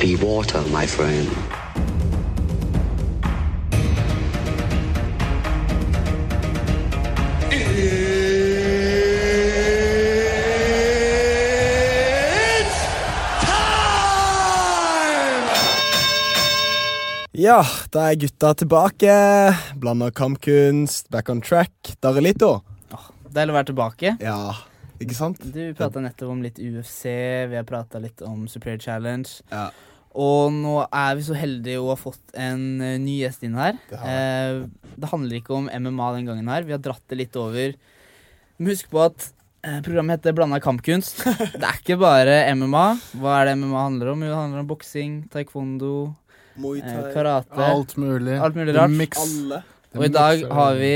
Be water, my friend. Ja, da er gutta tilbake. Blanda kampkunst, back on track. Darelito. Deilig å være tilbake. Ja, ikke sant? Du prata nettopp om litt UFC, vi har prata litt om Superior Challenge. Ja. Og nå er vi så heldige å ha fått en eh, ny gjest inn her. Det Eh, det handler ikke om MMA den gangen her. Vi har dratt det litt over. Men husk på at eh, programmet heter Blanda kampkunst. det er ikke bare MMA. Hva er det MMA handler om? Jo, det handler om boksing, taekwondo, Muay eh, Thai. karate. Alt mulig. Alt mulig rart. Mix. Alle. Og i dag har vi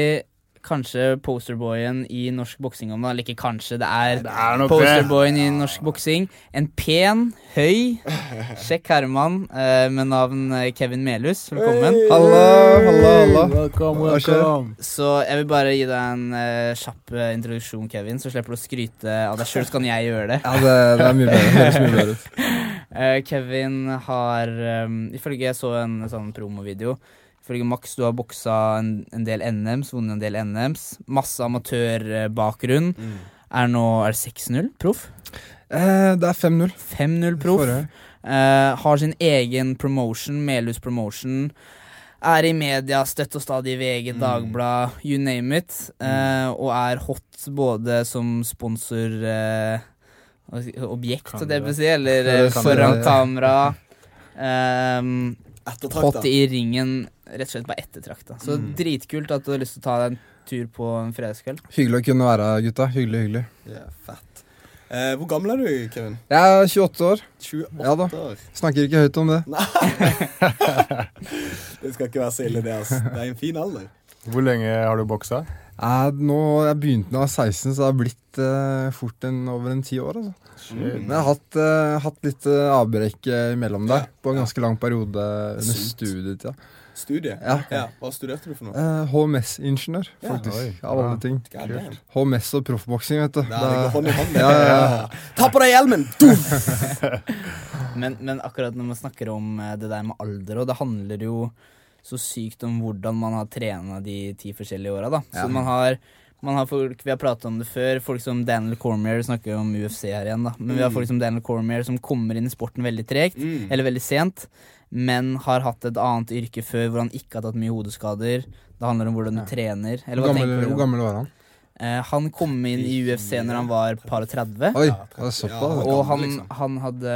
kanskje posterboyen i norsk boksing om det. Eller ikke kanskje, det er Det er posterboyen i norsk boksing. En pen, høy, sjekk herremann eh, med navn eh, Kevin Melhus. Velkommen. Hallo, hallo, hallo. Welcome, welcome. Så jeg vil bare gi deg en uh, kjapp introduksjon, Kevin, så slipper du å skryte av deg sjøl, så kan jeg gjøre det. Ja, det, det er mye bedre. Det høres mye bedre ut. Eh, Kevin har um, Ifølge jeg så en sånn promovideo Ifølge Max du har boksa en, en del NMs, vunnet en del NMs. Masse amatørbakgrunn. Mm. Er nå er det 6-0 proff? Eh, det er 5-0. 5-0 proff. Eh, har sin egen promotion, Melhus Promotion. Er i media støtt og stadig i VG, Dagblad, you name it. Eh, og er hot både som sponsor eh, Objekt, så det vil si, eller foran kamera. Um, Ettertrakta. hot i ringen, rett og slett bare ettertrakta. Så Mm. dritkult at du har lyst til å ta deg en tur på en fredagskveld. Hyggelig å kunne være her, gutta. Hyggelig, hyggelig. Ja, fett. Eh, hvor gammel er du, Kevin? Jeg er 28 år. 28 Ja da. Snakker ikke høyt om det. Det skal ikke være så ille, det. Altså. Det er en fin alder. Hvor lenge har du boksa? Jeg, nå, jeg begynte da jeg var 16, så det har blitt eh, fort en, over en ti år. Altså. Men jeg har hatt, eh, hatt litt eh, avbrekk eh, imellom der, på en ganske lang periode under Sunt. studietida. Studie? Ja. Hva studerte du for noe? Eh, HMS-ingeniør, Ja, faktisk. oi. Av alle ting. God damn. HMS og proffboksing, vet du. Nei, det går hånd i hånd. Ja, ja, ja. Ta på deg hjelmen! Men, men akkurat når man snakker om eh, det der med alder, og det handler jo så sykt om hvordan man har trena de ti forskjellige åra, da. Så man har man har folk, Vi har pratet om det før. Folk som Daniel Cormier snakker om UFC her igjen. da Men vi har Mm. folk som Daniel Cormier som kommer inn i sporten veldig tregt. Mm. Eller veldig sent. Men har hatt et annet yrke før hvor han ikke har tatt mye hodeskader. Det handler om hvordan du Ja. trener. Eller Hvor gammel, hvor gammel var han? Eh, han kom inn i UFC når han var par og 30. Oi, Ja, det er såpass. ja, altså. Og han, liksom. han hadde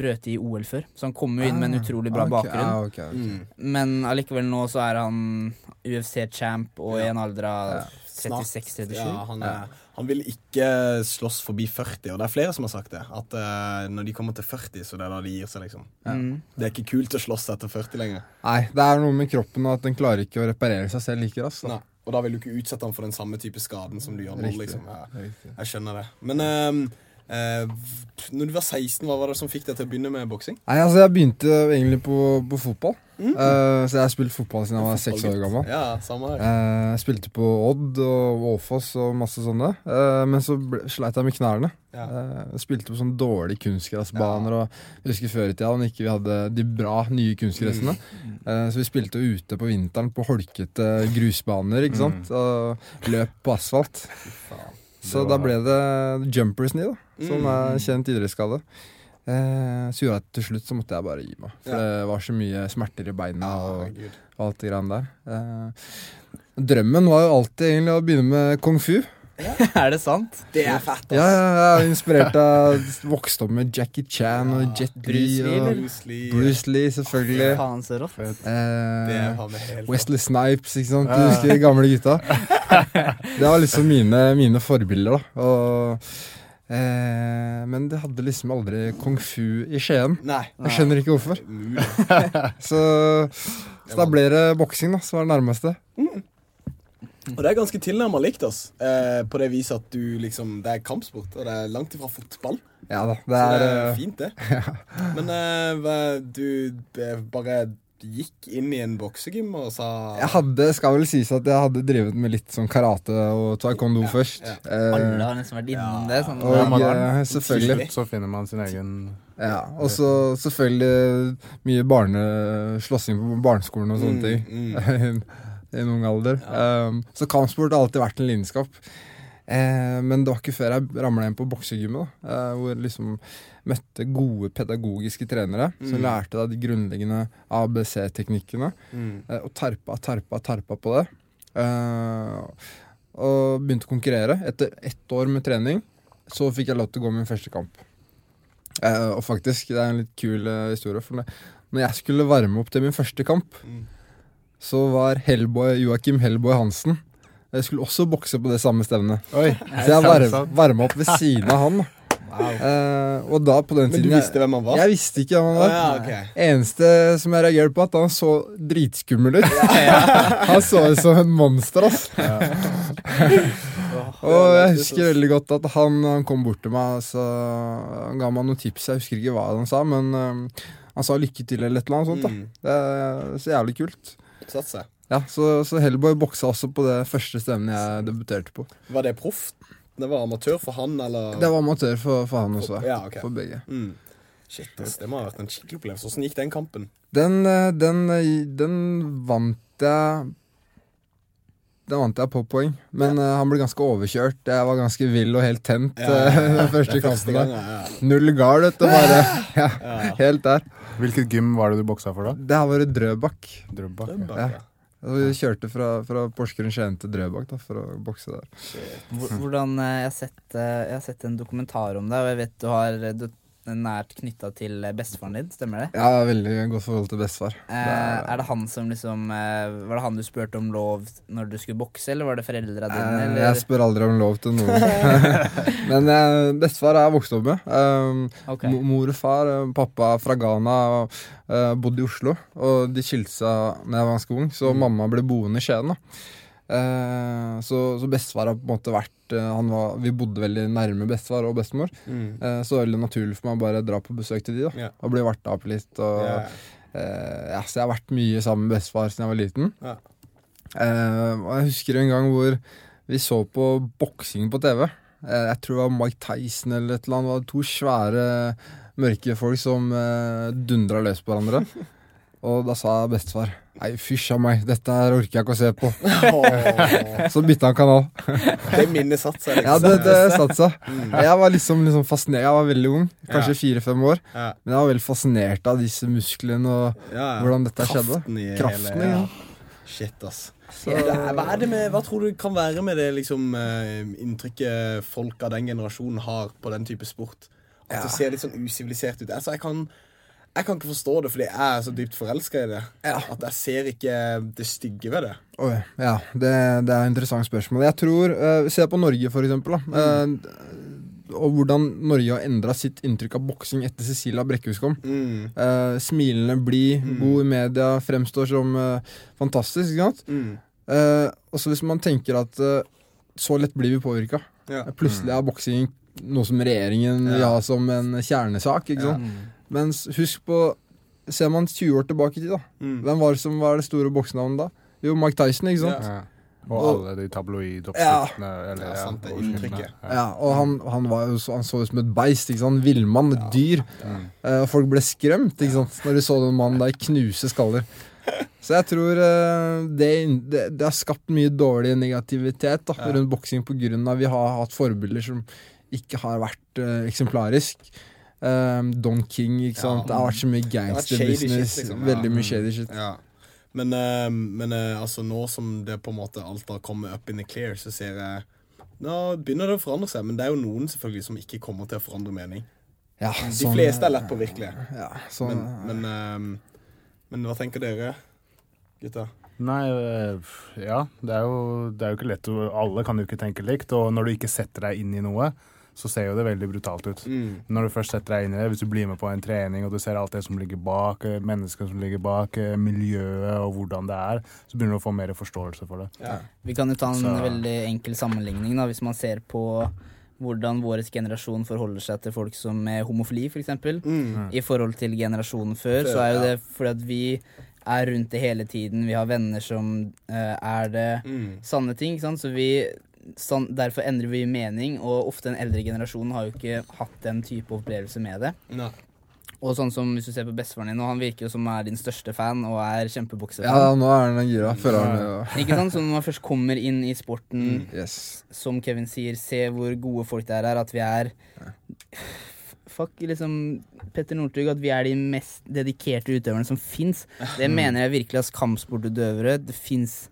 brøt i OL før, så han kom jo inn med en Ah, utrolig bra bakgrunn. ok. Mm. Men allikevel nå så er han UFC-champ og i en alder av 36-37. Ja, han, han vil ikke slåss forbi 40, og det er flere som har sagt det. At uh, når de kommer til 40, så det er da de gir seg, liksom. Mm. Det er ikke kult å slåss etter 40 lenger. Nei, det er noe med kroppen og at den klarer ikke å reparere seg selv like raskt. Og da vil du ikke utsette han for den samme type skaden som du gjør nå, liksom. Jeg, jeg skjønner det. Men ehm, eh, når du var 16, hva var det som fikk deg til å begynne med boksing? Nei, altså Jeg begynte egentlig på, på fotball. Mm. Uh, så jeg har spilt fotball siden jeg var seks år gammel. Ja, samme her. Uh, Jeg spilte på Odd og Åfoss og masse sånne. Uh, men så ble, sleit jeg med knærne. Ja. Spilte på sånne dårlige kunstgressbaner. Og jeg husker før i tida når ikke vi hadde de bra, nye kunstgressene. Eh, så vi spilte ute på vinteren på holkete grusbaner, ikke sant. Og løp på asfalt. Så da ble det jumpers i, da. Som er kjent idrettsskade. Eh, så gjorde jeg til slutt så måtte jeg bare gi meg. For Ja. det var så mye smerter i beina og, Herregud. og alt det greiene der. Eh, drømmen var jo alltid egentlig å begynne med kung fu. er det sant? Det er fett, ass. Ja, ja, jeg er inspirert av Vokste opp med Jackie Chan og Jet Bruce Lee, og Bruce Lee. Bruce Lee, selvfølgelig. Faen, så rått. Eh, Wesley Snipes, ikke sant. Du husker de gamle gutta? Det var liksom mine, mine forbilder, da. Og, eh, men det hadde liksom aldri kung fu i Skien. Nei. Jeg skjønner ikke hvorfor. Så, så da ble det boksing, da, som var det nærmeste. Og det er ganske tilnærma likt oss, eh, på det viset at du liksom Det er kampsport, og det er langt ifra fotball. Ja da. Det Så er, det er eh, fint, det. Men eh, du eh, bare gikk inn i en boksegym og sa jeg hadde, skal vel sies at jeg hadde drevet med litt sånn karate og taekwondo først. ja. Eh, Alle har nesten vært innom det. Sånn, og Ja, man- eh, selvfølgelig så finner man sin egen Ja, og så selvfølgelig mye barneslåssing på barneskolen og sånne ting. Mm, I en ung alder. Um, så kampsport har alltid vært en lidenskap. Eh, men det var ikke før jeg ramla inn på boksegymmet, eh, hvor jeg liksom møtte gode pedagogiske trenere som lærte da, de grunnleggende ABC-teknikkene. mm. Eh, og terpa, terpa, terpa på det. Eh, og begynte å konkurrere. Etter ett år med trening så fikk jeg lov til å gå min første kamp. Eh, og faktisk, det er en litt kul eh, historie. For når jeg skulle varme opp til min første kamp, Mm. Så var Hellboy, Joakim Hellboy Hansen Jeg skulle også bokse på det samme stevnet. Oi! Så jeg var, varma opp ved siden av han. Wow. Eh, og da, på den Men du visste hvem han var? Jeg, visste ikke hvem han var. var. ja, okay. Eneste som jeg reagerte på, at han så dritskummel ut. Han så ut som en monster, ass. Og jeg husker veldig godt at han, han kom bort til meg så han ga meg noen tips. Jeg husker ikke hva han sa, men um, han sa lykke til eller et eller annet sånt. da Mm. Det er så jævlig kult. Satser. Ja, Så, så Hellboy boksa også på det første stevnet jeg debuterte på. Var det proff? Det var amatør for han, eller? Det var amatør for, for han også. Ja, okay. For begge. Mm. Shit, ass, det må ha vært en skikkelig opplevelse. Åssen gikk den kampen? Den, eh, den, eh, den vant jeg Den vant jeg på poeng, men eh, han ble ganske overkjørt. Jeg var ganske vill og helt tent Ja, ja, ja. den første Det første kampen. gang, ja, ja. Null gard, vet du. Bare ja, Ja. helt der. Hvilket gym var det du boksa for, da? Det her var i Drøbak. Drøbak? Drømbak, Ja. ja. Vi kjørte fra, fra Porsgrunn Skien til Drøbak da, for å bokse der. Hvordan, eh, jeg, har sett, eh, jeg har sett en dokumentar om deg, og jeg vet du har du nært knytta til eh, bestefaren din, stemmer det? Ja, veldig godt forhold til bestefar. Eh, er det han som liksom eh, Var det han du spurte om lov når du skulle bokse, eller var det foreldra dine? Eh, Jeg spør aldri om lov til noen. Men eh, bestefar er jeg vokst opp med. Um, okay. Mor og far, eh, pappa fra Ghana, uh, bodde i Oslo. Og de skilte seg da jeg var ganske ung, så mamma ble boende i Skien. da. Eh, så, så bestefar har på en måte vært eh, han var, Vi bodde veldig nærme bestefar og bestemor. Mm. Eh, så det var veldig naturlig for meg å bare dra på besøk til de da. yeah. Og bli varta opp litt. Og, yeah. eh, ja, så jeg har vært mye sammen med bestefar siden jeg var liten. Yeah. Eh, og jeg husker en gang hvor vi så på boksing på TV. Eh, jeg tror det var Mike Tyson eller et eller annet. Det var to svære, mørke folk som eh, dundra løs på hverandre. Og da sa bestefar Nei, fysj a meg, dette her orker jeg ikke å se på. Så bytta han kanal. det minnet satt seg. Ja, det, det satte seg. Jeg var liksom, liksom fascinert. Jeg var veldig ung, kanskje fire-fem år. Men jeg var veldig fascinert av disse musklene og hvordan dette skjedde. Kraften i Kraften, ja. Shit, ass. Så, er, hva, er det med, hva tror du kan være med det liksom, eh, inntrykket folk av den generasjonen har på den type sport? At det ser litt sånn usivilisert ut. Altså, jeg, kan, jeg kan ikke forstå det, fordi jeg er så dypt forelska i det. At jeg ser ikke det stygge ved det. Oi, ja, det, det er et interessant spørsmål. Jeg tror, uh, Se på Norge, for eksempel. Da. Eh, og hvordan Norge har endra sitt inntrykk av boksing etter Cecilia Brekkhus kom. Mm. Uh, smilende, blid, god i media, fremstår som uh, fantastisk. Ikke sant? Mm. Uh, og så hvis man tenker at eh, så lett blir vi påvirka. Ja. Plutselig er boksing noe som regjeringen vil Ja. ha som en kjernesak. Ikke sant? Mens husk på Ser man 20 år tilbake i tid, da. Mm. Hvem var det som var det store boksenavnet da? Jo, Mike Tyson, ikke sant? Ja. Og alle de tabloidoppskriftene. eller, Ja, sant, det inntrykket. Ja. Og han, han, var jo så, han så ut som et beist. ikke sant? Villmann, et dyr. Eh, og folk ble skremt ikke sant? når de så den mannen der knuse skaller. Så jeg tror uh, det, det, det har skapt mye dårlig negativitet da, rundt boksing pga. vi har hatt forbilder som ikke har vært uh, eksemplarisk. Eh, Don King, ikke sant. det har vært så mye gangsterbusiness. liksom. Veldig mye shady shit. Ja. Men, uh, men uh, altså nå som det på en måte alt har kommet up in the clear, så ser jeg nå begynner det å forandre seg, men det er jo noen selvfølgelig som ikke kommer til å forandre mening. Ja, De sånn- fleste er lett påvirkelige. Ja, sånn, Men, men, uh, men hva tenker dere, gutta? Nei, øh, ja. Det er, jo, det er jo ikke lett. å- Alle kan jo ikke tenke likt. Og når du ikke setter deg inn i noe, så ser jo det veldig brutalt ut. Mm. Når du først setter deg inn i det, hvis du blir med på en trening og du ser alt det som ligger bak, menneskene mennesker som ligger bak, eh, miljøet og hvordan det er, så begynner du å få mer forståelse for det. Ja. Vi kan jo ta en Så- veldig enkel sammenligning, da, hvis man ser på hvordan vår generasjon forholder seg til folk som er homofili, f.eks. Mm. I forhold til generasjonen før, Før, så er jo ja. det fordi at vi er rundt det hele tiden. Vi har venner som uh, er det. Mm. Sanne ting, ikke sant. Så vi sånn, Derfor endrer vi mening, og ofte den eldre generasjonen har jo ikke hatt den type opplevelse med det. Nei. Og sånn som hvis du ser på bestefaren din, og han virker jo som er din største fan og er kjempeboksefan. Ja, nå er han gira. Føler han jo Ikke sant? Så når man først kommer inn i sporten, Mm. Yes. som Kevin sier, se hvor gode folk det er her, at vi er Fuck liksom Petter Northug, at vi er de mest dedikerte utøverne som fins. Det mener jeg virkelig ass. kampsportutøvere. Det fins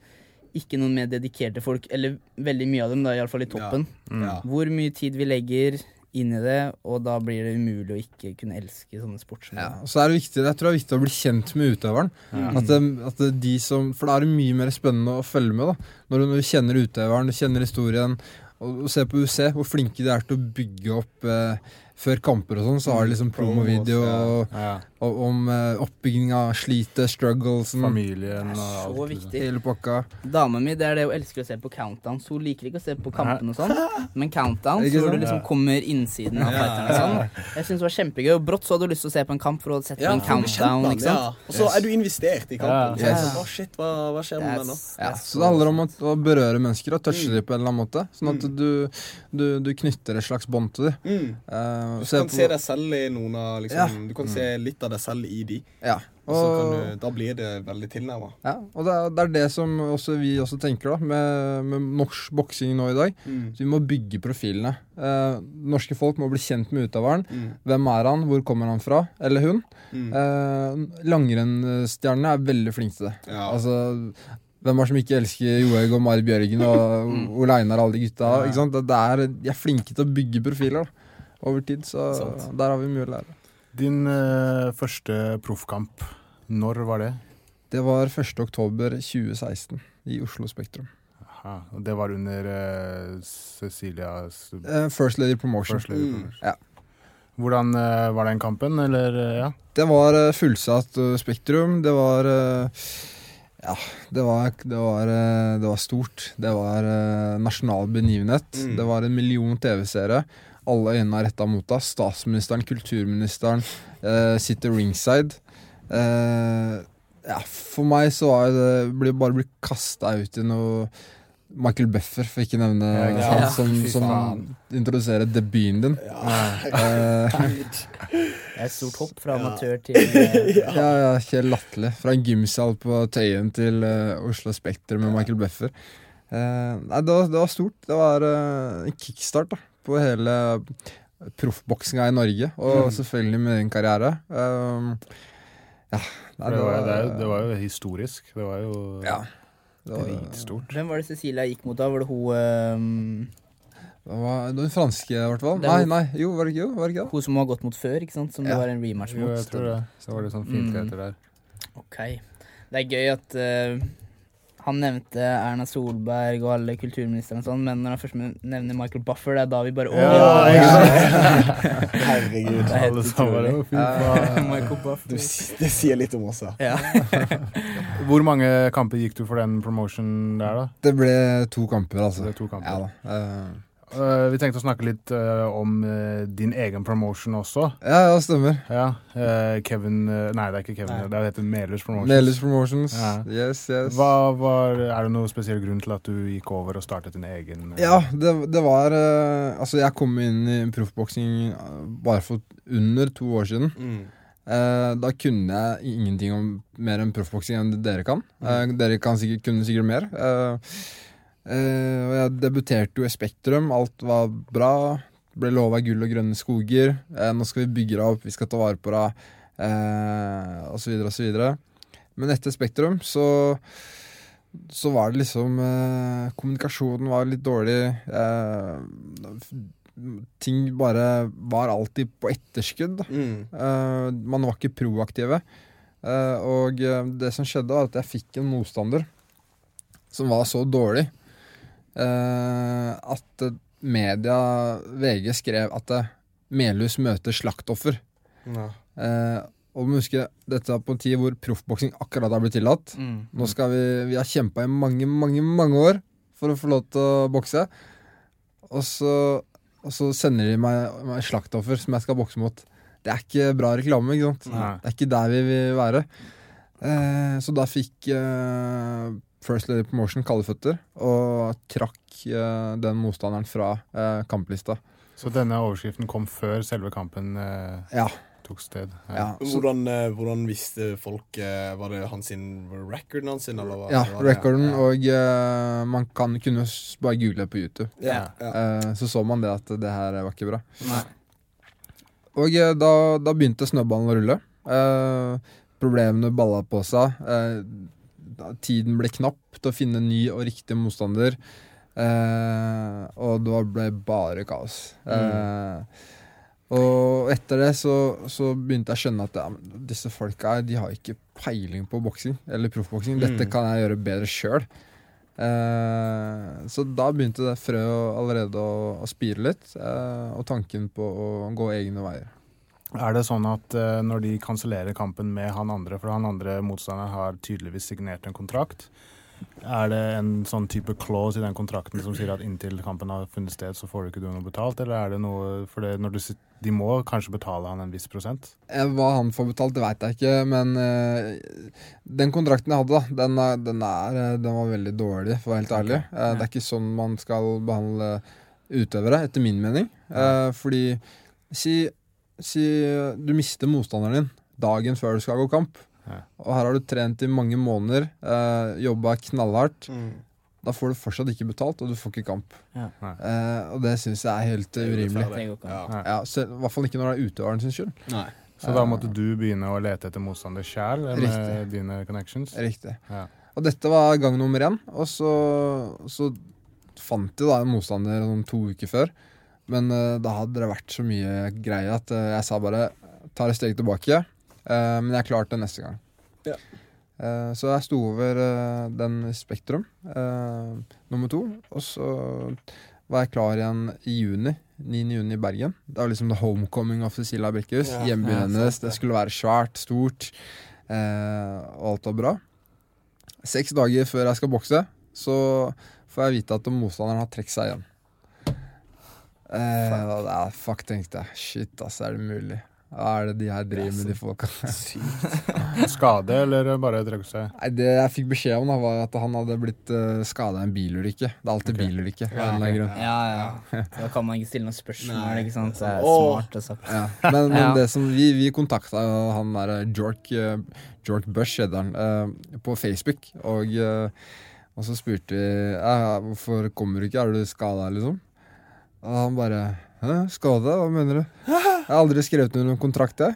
ikke noen mer dedikerte folk, eller veldig mye av dem, da, iallfall i toppen. Ja. Hvor mye tid vi legger inn i det, og da blir det umulig å ikke kunne elske sånne sportslige Ja, så er det viktig, jeg tror det er viktig å bli kjent med utøveren. At, det, at det, de som, For da er det mye mer spennende å følge med. da Når du, når du kjenner utøveren, du kjenner historien, og, og ser på UC hvor flinke de er til å bygge opp eh, før kamper og sånn, så har de liksom promovideo Promos, Ja. om uh, oppbygging av slitet, strugglesen, Familien og Så viktig. hele pakka. Dama mi det er det hun elsker å se på countdowns. Hun liker ikke å se på kampene og sånn, men countdowns hvor du liksom kommer innsiden av fighterne og sånn. Jeg synes det var kjempegøy. Og brått så hadde du lyst til å se på en kamp for å sette på en countdown. ikke sant? Ja. Og så er du investert i kampen. Ja. Så Yes. Å, shit, hva, hva skjer med meg nå? Ja, så det handler om å, å berøre mennesker og touche dem på en eller annen måte. Sånn at Mm. du, du, du knytter et slags bånd til dem. Mm. Eh, Du kan på- se deg selv i noen av liksom, Ja. Du kan se litt av deg selv i de. Ja. Og så kan du, da blir det veldig tilnærma. ja, og det, er, det er det som også vi også tenker da med, med norsk boksing nå i dag. Mm. Så vi må bygge profilene. Eh, norske folk må bli kjent med utøveren. Mm. Hvem er han, hvor kommer han fra, eller hun? Mm. Eh, Langrennsstjernene er veldig flinke til det. Ja. Altså, hvem er det som ikke elsker Johaug og Mari Bjørgen og Ole Einar og alle de gutta? Ja. Ikke sant? Det er, de er flinke til å bygge profiler da, over tid, så Sant. der har vi mye å lære. Din eh, første proffkamp, når var det? Det var 1. oktober 2016 i Oslo Spektrum. Aha, og det var under eh, Cecilias Eh, First Lady Promotion. First Lady Mm. Ja. Hvordan eh, var den kampen, eller eh, ja? Det var eh, fullsatt Spektrum. Det var Ja, det var, det var, det var stort. Det var nasjonal begivenhet. Mm. Det var en million TV-seere. Alle øynene er retta mot deg. Statsministeren, kulturministeren eh, sitter ringside. Eh, ja, for meg så er det blir bare blitt kasta ut i noe Michael Buffer, for ikke nevne Ja, ja. han som, som introduserer debuten din. Ja. Det er et stort hopp fra amatør til eh, Ja, ja, helt latterlig. Fra en gymsal på Tøyen til uh, Oslo Spektrum med Michael Buffer. Uh, nei, det var, det var stort. Det var uh, en kickstart da, på hele proffboksinga i Norge, og Mm. selvfølgelig med din karriere. Um, ja, nei, Det var, det, jo- det var jo historisk. Det var jo ja, det var, dritstort. Hvem var det Cecilia gikk mot da? Var det hun um det var den franske, i hvert fall. Nei, nei, jo, var det ikke, jo, var det ikke det? Hun som har gått mot før, ikke sant? Som Ja. det var en rematch Jo, mot. jeg tror det. Så var det sånn fint fiendtligheter der. Ok. Det er gøy at eh, han nevnte Erna Solberg og alle kulturministrene og sånn, men når han først nevner Michael Buffer, det er da vi bare Å, Ja, ja, Herregud. Det er helt Alle sammen bare, utrolig. «Å. Michael Buffer. Du, det sier litt om oss, ja. Ja. Hvor mange kamper gikk du for den promotion der, da? Det ble to kamper, altså. det ble to kamper. Ja da. eh, Eh, vi tenkte å snakke litt uh, om uh, din egen promotion også. ja, ja, stemmer. Ja, Kevin Nei, det er ikke Kevin. Det heter Melhus Promotions. Melhus Promotions. Ja. Yes, yes. Hva var, er det noen spesiell grunn til at du gikk over og startet din egen Ja, det, det var Altså, jeg kom inn i proffboksing bare for under to år siden. Mm. Eh, da kunne jeg ingenting om mer enn proffboksing enn dere kan. Eh, dere kan sikkert, kunne sikkert mer. Eh, og jeg debuterte jo i Spektrum. Alt var bra. Ble lova gull og grønne skoger. Eh, nå skal vi bygge deg opp, vi skal ta vare på deg, eh, osv., osv. Men etter Spektrum så så var det liksom eh, Kommunikasjonen var litt dårlig. Eh, ting bare var alltid på etterskudd. Mm. Eh, man var ikke proaktive. Eh, og eh, det som skjedde, var at jeg fikk en motstander som var så dårlig eh, at eh, media, VG, skrev at eh, Melhus møter slaktoffer. Ja. Eh, og vi må huske, dette var på en tid hvor proffboksing akkurat har blitt tillatt. Mm. Nå skal vi, vi har kjempa i mange, mange mange år for å få lov til å bokse. Og så, og så sender de meg, meg slaktoffer som jeg skal bokse mot. Det er ikke bra reklame. ikke sant? Nei. Det er ikke der vi vil være. Eh, så da fikk eh, First Lady Promotion kalde føtter og trakk eh, den motstanderen fra eh, kamplista. Så denne overskriften kom før selve kampen eh, Ja. tok sted. ja. Hvordan, eh, hvordan visste folk eh, Var det hans sin recorden hans sin, eller hva? ja var det? recorden, Ja. og eh, man kan kunne s- bare google det på YouTube. ja. ja. Eh, så så man det at det her var ikke bra. Nei. Og eh, da, da begynte snøballen å rulle. Eh, problemene balla på seg. Eh, tiden ble knapp til å finne ny og riktig motstander. Eh, og det ble bare kaos. Eh, og etter det så, så begynte jeg å skjønne at ja, disse folka her, de har ikke peiling på boksing, eller proffboksing. Dette Mm. kan jeg gjøre bedre sjøl. Eh, så da begynte det frøet allerede å, å spire litt, eh, og tanken på å gå egne veier. Er det sånn at uh, når de kansellerer kampen med han andre, for han andre motstanderen har tydeligvis signert en kontrakt, er det en sånn type clause i den kontrakten som sier at inntil kampen har funnet sted, så får du ikke du noe betalt, eller er det noe For det, når du, de må kanskje betale han en viss prosent? Eh, Hva han får betalt, det veit jeg ikke, men uh, den kontrakten jeg hadde, da, den, er, den, er, den var veldig dårlig, for å være helt ærlig. Eh, det er ikke sånn man skal behandle utøvere, etter min mening. Uh, fordi si, si du mister motstanderen din dagen før du skal gå kamp, Ja. og her har du trent i mange måneder, eh, jobba knallhardt. Mm. Da får du fortsatt ikke betalt, og du får ikke kamp. Ja. Eh, og det syns jeg er helt urimelig. Ja. I hvert fall ikke når det er utøveren sin skyld. Nei. Så da måtte du begynne å lete etter motstander sjæl med Riktig. dine connections? Riktig. Ja. Og dette var gang nummer én. Og så, så fant de da en motstander sånn to uker før. Men eh, da hadde det vært så mye greie at eh, jeg sa bare tar et steg tilbake. eh, men jeg er klar til neste gang. Ja. Så jeg sto over den Spektrum, nummer to. Og så var jeg klar igjen i juni. 9. juni i Bergen. Det var liksom the homecoming of Cecilia Brekkhus. Ja, Hjembyen hennes. det. Det skulle være svært, stort, og alt var bra. Seks dager før jeg skal bokse, så får jeg vite at motstanderen har trukket seg igjen. Eh, og er, fuck, tenkte jeg. Shit, ass, er det mulig? Hva er det de her driver med, de folka? Skade, eller bare trekke seg? Nei, Det jeg fikk beskjed om, da var at han hadde blitt uh, skada i en bilulykke. Det er alltid okay. bilulykke. Ja, Ja. Ja, ja. Da kan man ikke stille noen spørsmål, Nei. ikke sant. Så er smart og sagt. Ja. Men, men Ja. det som vi, vi kontakta han derre Jork, uh, Jork Bush, heter han, uh, på Facebook. Og, eh, og så spurte vi ja, hvorfor kommer du ikke, er du skada, liksom? Og han bare Hæ, skada? Hva mener du? Jeg har aldri skrevet under noen kontrakt, jeg.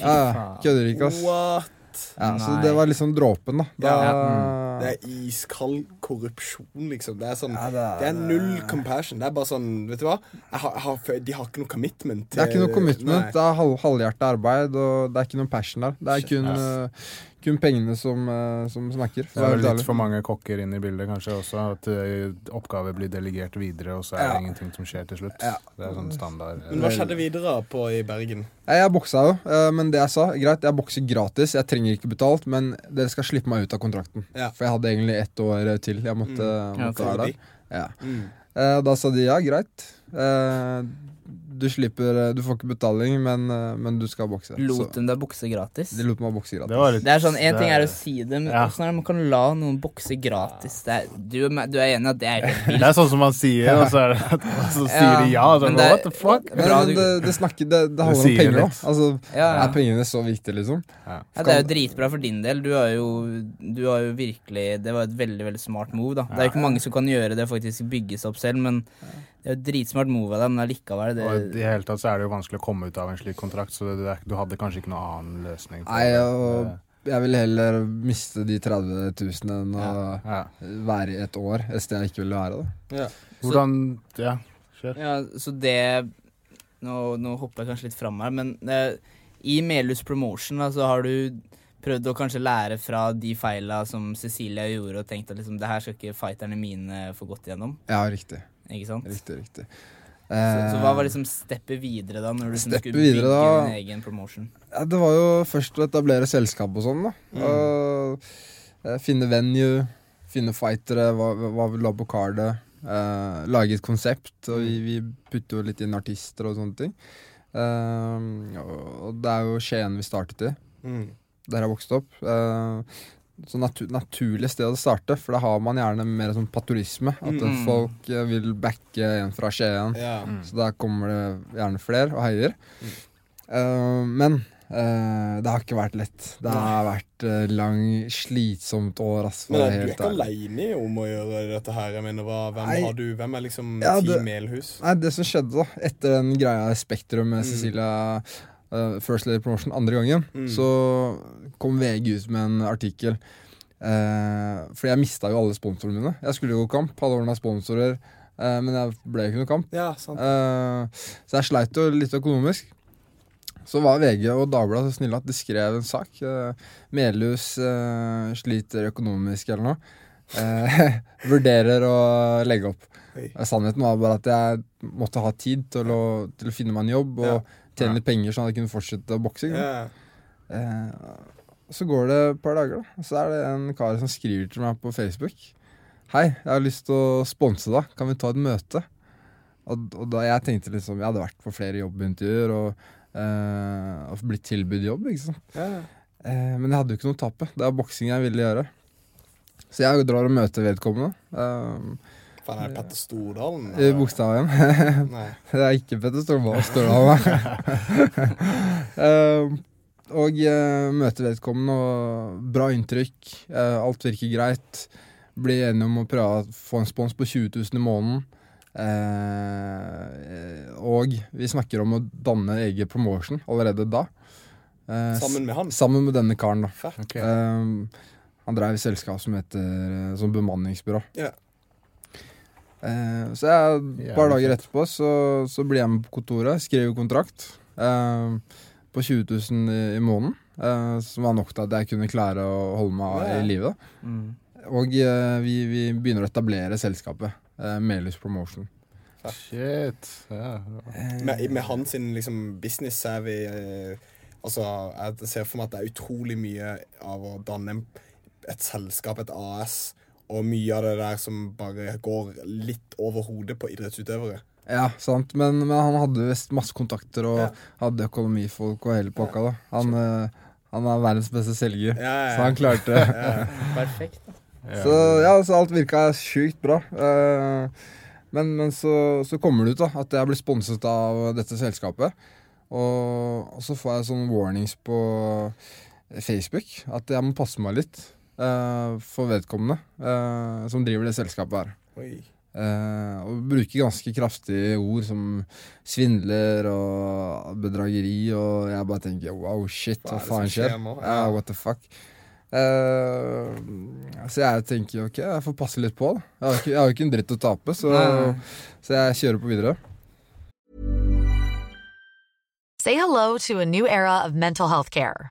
Ja, kødder ikke, ass. What? Ja, så det var liksom dråpen, da. da Ja. Mm. Det er iskald korrupsjon, liksom. Det er sånn Ja, det er- Det er null compassion. Det er bare sånn, vet du hva? Jeg har, jeg har, de har ikke noe commitment. Til, Det er ikke noe commitment, Nei. det er halv, halvhjertet arbeid, og det er ikke noe passion der. Det er kun, Yes. Kun pengene som, eh, som snakker. Det er litt ærlig. for mange kokker inn i bildet kanskje også. At eh, oppgaver blir delegert videre, og så er det Ja. ingenting som skjer til slutt. Ja. Det er sånn standard. Men hva skjedde videre på i Bergen? Jeg boksa jo, eh, men det jeg sa, greit, jeg bokser gratis. Jeg trenger ikke betalt, men dere skal slippe meg ut av kontrakten. Ja. For jeg hadde egentlig ett år til. Jeg måtte, Mm. Måtte være der. Ja. Mm. Da sa de ja, greit. Du slipper eh, Du får ikke betaling, men, eh, men du skal bokse. Lot dem de deg bokse gratis? de lot meg bokse Det gratis. var litt Det er sånn, En ting er å si det, men Ja. er det man kan la noen bokse gratis? Det er, du, du er enig at det er helt Det er sånn som man sier, og så, er det, og så sier de ja. Og så, men det what the fuck? Men, men du- det, det, snakker, det, det handler om penger, òg. Altså, Ja, ja. Er pengene så viktige, liksom? Ja, det er jo dritbra for din del. Du har jo, du har jo virkelig Det var et veldig veldig smart move. da Det er jo ikke mange som kan gjøre det, faktisk bygge seg opp selv, men det er jo dritsmart move av deg, men allikevel Og i det, det hele tatt så er det jo vanskelig å komme ut av en slik kontrakt, så det, det, du hadde kanskje ikke noen annen løsning. for Nei, det. og jeg vil heller miste de 30 000 enn å Ja. være i et år et sted jeg ikke ville være. Da. Hvordan Ja, kjør. Ja, så det Nå, nå hopper jeg kanskje litt fram her, men eh, i Melhus Promotion da, så har du prøvd å kanskje lære fra de feila som Cecilia gjorde, og tenkt at liksom, det her skal ikke fighterne mine få gått igjennom. Ja, riktig. Ikke sant? Riktig, riktig. Så, så hva var Eh, liksom steppet videre da, når du liksom skulle bygge da- din egen promotion? Ja, det var jo først å etablere selskap og sånn, da. Og, Uh, finne venue, finne fightere, hva, hva vi la på kardet. Uh, lage et konsept, og vi, vi putter jo litt inn artister og sånne ting. Uh, og det er jo Skien vi startet i, Mm. der jeg vokste opp. Så natur naturlig sted å starte, for da har man gjerne mer sånn paturisme. At Mm. folk eh, vil backe en fra Skien. Ja. Så da kommer det gjerne flere og heier. Eh, men uh, det har ikke vært lett. Det har vært uh, lang, slitsomt år, ass. Men er du er ikke aleine om å gjøre dette her? Jeg mener, hva, hvem Nei. har du? Hvem er liksom Ja, Team det- Melhus? Nei, det som skjedde da, etter den greia i Spektrum med Mm. Cecilia eh, First Lady Promotion andre gangen, Mm. så kom VG ut med en artikkel. Uh, for jeg mista jo alle sponsorene mine. Jeg skulle jo gå kamp, hadde ordna sponsorer, uh, men jeg ble jo ikke noe kamp. Ja, sant. Eh, så jeg sleit jo litt økonomisk. Så var VG og Dagbladet så snille at de skrev en sak. Uh, Melhus eh, sliter økonomisk eller noe. Eh, vurderer å legge opp. Oi. Eh, Sannheten var bare at jeg måtte ha tid til å, til å finne meg en jobb og Ja. Tjene litt penger, at jeg kunne fortsette boksing. Eh, så går det et par dager, da. Så er det en kar som skriver til meg på Facebook. Hei, jeg har lyst til å sponse deg. Kan vi ta et møte? Og, og da jeg tenkte liksom Jeg hadde vært på flere jobbintervjuer og, eh, og blitt tilbudt jobb, ikke sant. Ja. Eh, men jeg hadde jo ikke noe å tape. Det var boksing jeg ville gjøre. Så jeg drar og møter vedkommende. Eh, Faen, er det Petter Stordalen? I Bogstadveien. Nei. Det er ikke Petter Stordalen Stordalen uh, og uh, møter vedkommende, og bra inntrykk. Uh, alt virker greit. Blir enige om å prøve å få en spons på 20 000 i måneden. Eh, og vi snakker om å danne egen promotion allerede da. Eh, Sammen med han? Sammen med denne karen, da. Okay. Eh, han drev selskap som heter eh, som bemanningsbyrå. Ja. Eh, så jeg, et par dager etterpå så, så blir jeg med på kontoret, skriver kontrakt eh, på 20 000 i, i måneden. Eh, som var nok til at jeg kunne klare å holde meg Ja. i live. Mm. Og eh, vi, vi begynner å etablere selskapet. Eh, Melhus Promotion. Shit. Ja. Med, med hans liksom business så er vi eh, Altså, jeg ser for meg at det er utrolig mye av å danne et selskap, et AS, og mye av det der som bare går litt over hodet på idrettsutøvere. Ja, sant. Men, men han hadde visst masse kontakter og Ja. hadde økonomifolk og hele pakka. da. Han, eh, han er verdens beste selger, Ja, ja, ja. så han klarte Perfekt. Så ja, så alt virka sjukt bra. Eh, men men så, så kommer det ut da at jeg blir sponset av dette selskapet. Og, og så får jeg sånne warnings på Facebook at jeg må passe meg litt eh, for vedkommende uh, som driver det selskapet her. Oi. Eh, og bruker ganske kraftige ord som svindler og bedrageri, og jeg bare tenker wow, shit, Hva hva faen skjer? nå? Ja, Ja. what the fuck? Uh, så jeg tenker ok, jeg får passe litt på. Da. Jeg har jo ikke, jeg har ikke en dritt å tape, så, så jeg kjører på videre. Say hello to a new era of mental health care.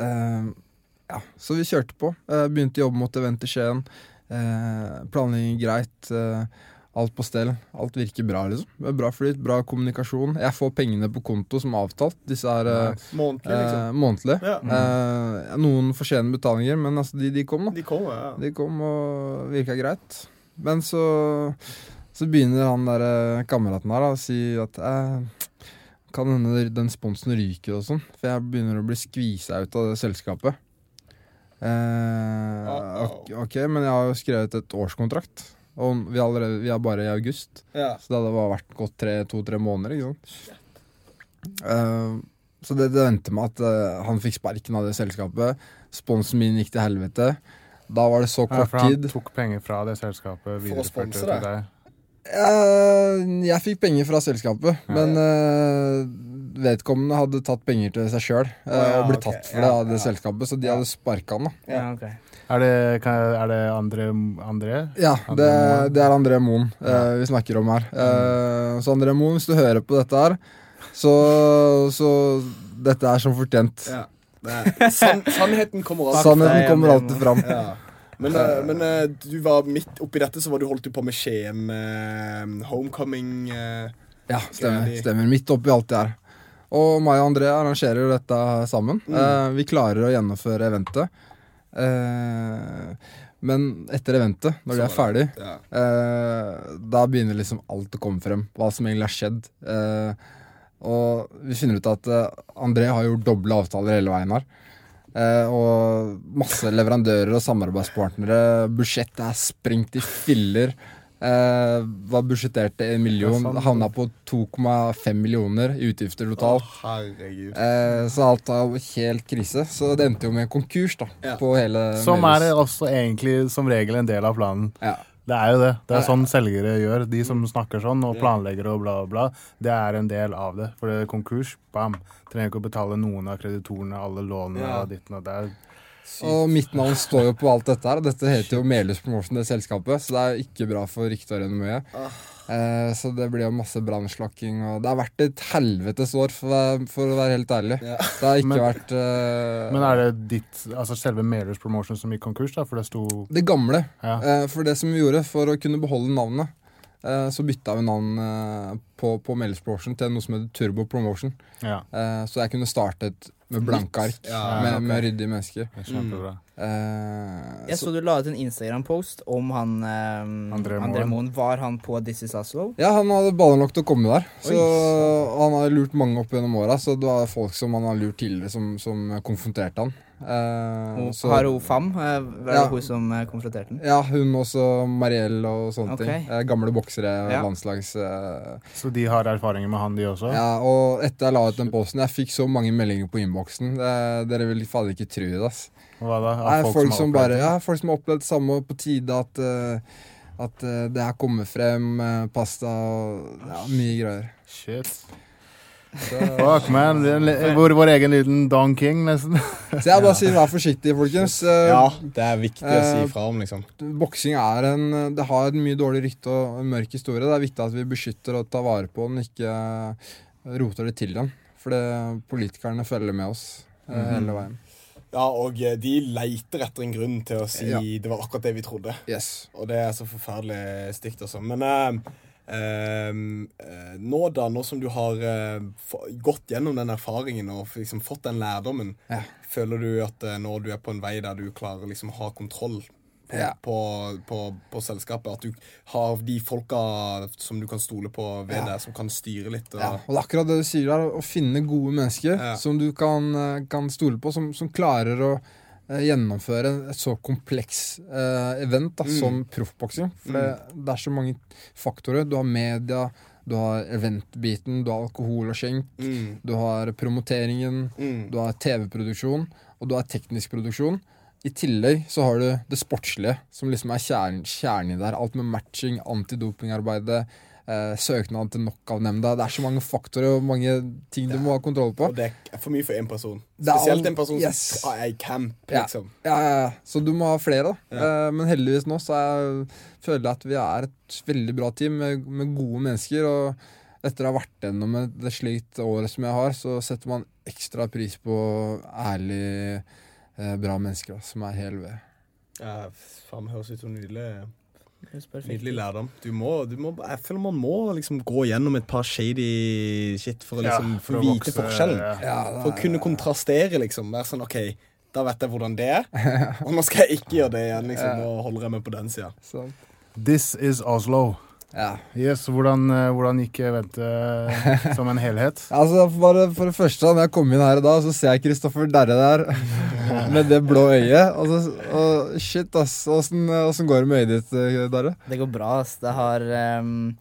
Ja, så vi kjørte på. Eh, begynte å jobbe mot event i Skien. Uh, planlegging greit. eh, alt på stell. Alt virker bra, liksom. Bra flyt, bra kommunikasjon. Jeg får pengene på konto som avtalt. Disse er eh, Månedlig, eh, liksom. månedlig. Ja. Eh, noen fortjener betalinger, men altså, de, de kom, da. De kom, ja. De kom og virka greit. Men så, så begynner han der eh, kameraten her da, å si at eh, kan hende den sponsen ryker og sånn. For jeg begynner å bli skvisa ut av det selskapet. Eh, ok, ok, men jeg har jo skrevet et årskontrakt. Og vi er, allerede, vi er bare i august. Ja. Så det hadde bare vært gått tre- to-tre måneder, ikke sant. Eh, så det, det endte med at eh, han fikk sparken av det selskapet. Sponsen min gikk til helvete. Da var det så Ja, kort for han tid. tok penger fra det selskapet Få sponse jeg fikk penger fra selskapet, men eh, vedkommende hadde tatt penger til seg sjøl ja, og blitt tatt for det av det selskapet, så de hadde sparka han. da Ja, ok. Er det, kan, er det André, André? Ja, det, det er André Moen eh, vi snakker om her. Eh, så André Moen, hvis du hører på dette her, så, så dette er som fortjent. Ja. Det er, san, sannheten kommer alltid Sannheten kommer alltid fram. Ja. Men, eh, men eh, du var midt oppi dette, så var du holdt du på med Skien eh, Homecoming. Ja, stemmer. Stemmer Midt oppi alt det her. Og meg og André arrangerer jo dette sammen. Eh, vi klarer å gjennomføre eventet. Men etter eventet, når det er ferdig, ja. da begynner liksom alt å komme frem. Hva som egentlig har skjedd. Og vi finner ut at André har gjort doble avtaler hele veien her. Eh, og masse leverandører og samarbeidspartnere. Budsjettet er sprengt i filler. Uh, var budsjettert til en million. Havna på 2,5 millioner i utgifter totalt. Oh, uh, så alt var helt krise. Så det endte jo med en konkurs da Ja. på hele Som er også egentlig som regel en del av planen. Ja. Det er jo det. Det er sånn selgere gjør. De som snakker sånn og planlegger og bla, bla. Det er en del av det. For det er konkurs, bam. Trenger ikke å betale noen av kreditorene, alle lånene Ja. og ditten og der. Og mitt navn står jo på alt dette her. Dette heter jo Melhus Promotion, det selskapet, så det er jo ikke bra for ryktet og renommeet. Eh, så det blir jo masse brannslakking Det har vært et helvetes år, for, å være- for å være helt ærlig. Ja. Det har ikke Men- vært eh, Men er det ditt, altså selve Melhus Promotion som gikk konkurs, da? For det sto det gamle. Ja. Eh, for det som vi gjorde for å kunne beholde navnet, eh, så bytta vi navn eh, på, på Melhus Promotion til noe som heter Turbo Promotion. Ja. Eh, så jeg kunne startet med blanke ark, Ja, med, okay. med ryddige mennesker. Kjempebra. Mm. Eh, Jeg så du la ut en Instagram-post om han eh, André André Moen. Moen. Var han på This Is Oslo? Ja, han hadde baller nok til å komme der. Så Han har lurt mange opp gjennom åra, så det var folk som han har lurt tidligere, som, som konfronterte han. Eh, så, har hun Fam? eh, Var det Ja. hun som eh, konfronterte den? Ja, hun også, Mariell og sånne okay. ting. Uh, gamle boksere, Ja. landslags... uh, Så de har erfaringer med han, de også? ja, og etter jeg la ut den posten, jeg fikk så mange meldinger på innboksen. Eh, dere vil fader ikke tro det, ass. Hva da? Nei, folk, folk, som bare? Ja, folk som har opplevd det samme, på tide at eh, At eh, det her kommer frem, eh, pasta og ja, mye greier. Shit. Fuck, man. Vår, vår egen liten Don King, nesten. så jeg bare sier vær forsiktig, folkens. Eh, Ja, det er viktig å si Eh, ifra om, liksom. Boksing er en Det har en mye dårlig rykte og en mørk historie. Det er viktig at vi beskytter og tar vare på den, ikke eh, roter det til den. Fordi politikerne følger med oss mm -hmm. hele veien. Ja, og eh, de leiter etter en grunn til å si Ja. det var akkurat det vi trodde. Yes. Og det er så forferdelig stygt, altså. Men eh, eh, eh, nå, da, nå som du har eh, gått gjennom den erfaringen og liksom fått den lærdommen, Ja. føler du at eh, nå du er på en vei der du klarer liksom å ha kontroll på, Ja. på, på, på selskapet? At du har de folka som du kan stole på ved Ja. deg, som kan styre litt? Og, Ja, og det akkurat det du sier der, å finne gode mennesker som du kan, eh, kan stole på, som, som klarer å eh, gjennomføre et så kompleks eh, event da, Mm. som proffboksing. For det, det er så mange faktorer. Du har media, Du har event-biten, du har alkohol og skjenk, Mm. du har promoteringen, Mm. du har TV-produksjon, og du har teknisk produksjon. I tillegg så har du det sportslige, som liksom er kjernen kjernen i det her. Alt med matching, antidopingarbeidet, eh, søknaden til knockout-nemnda. Det er så mange faktorer og mange ting du må ha kontroll på. Og det er for mye for én person. Er Spesielt en person yes. som er i camp, liksom. Ja, ja, ja. Så du må ha flere, da. Eh, men heldigvis nå så jeg føler jeg at vi er et veldig bra team med, med gode mennesker. Og etter å ha vært gjennom et et slikt år som jeg har, så setter man ekstra pris på ærlig, eh, bra mennesker da, som er hel ved. Ja, faen, høres ut som nydelig. Nydelig lærdom. Du må, du må, jeg føler man må liksom gå gjennom et par shady shit for å Ja, liksom for å vite vokse, forskjellen. ja. For å kunne kontrastere, liksom. Være sånn OK, da vet jeg hvordan det er, og nå skal jeg ikke gjøre det igjen. liksom. Nå holder jeg meg på den sida. This is Oslo. Ja. Yes, Hvordan, eh, hvordan gikk eventet som en helhet? Altså, bare for det første, når jeg kom inn her i dag, så ser jeg Kristoffer Derre der med det blå øyet. Og, så, og shit, ass. Åssen går det med øyet ditt, Derre? Det går bra, ass. Det har um,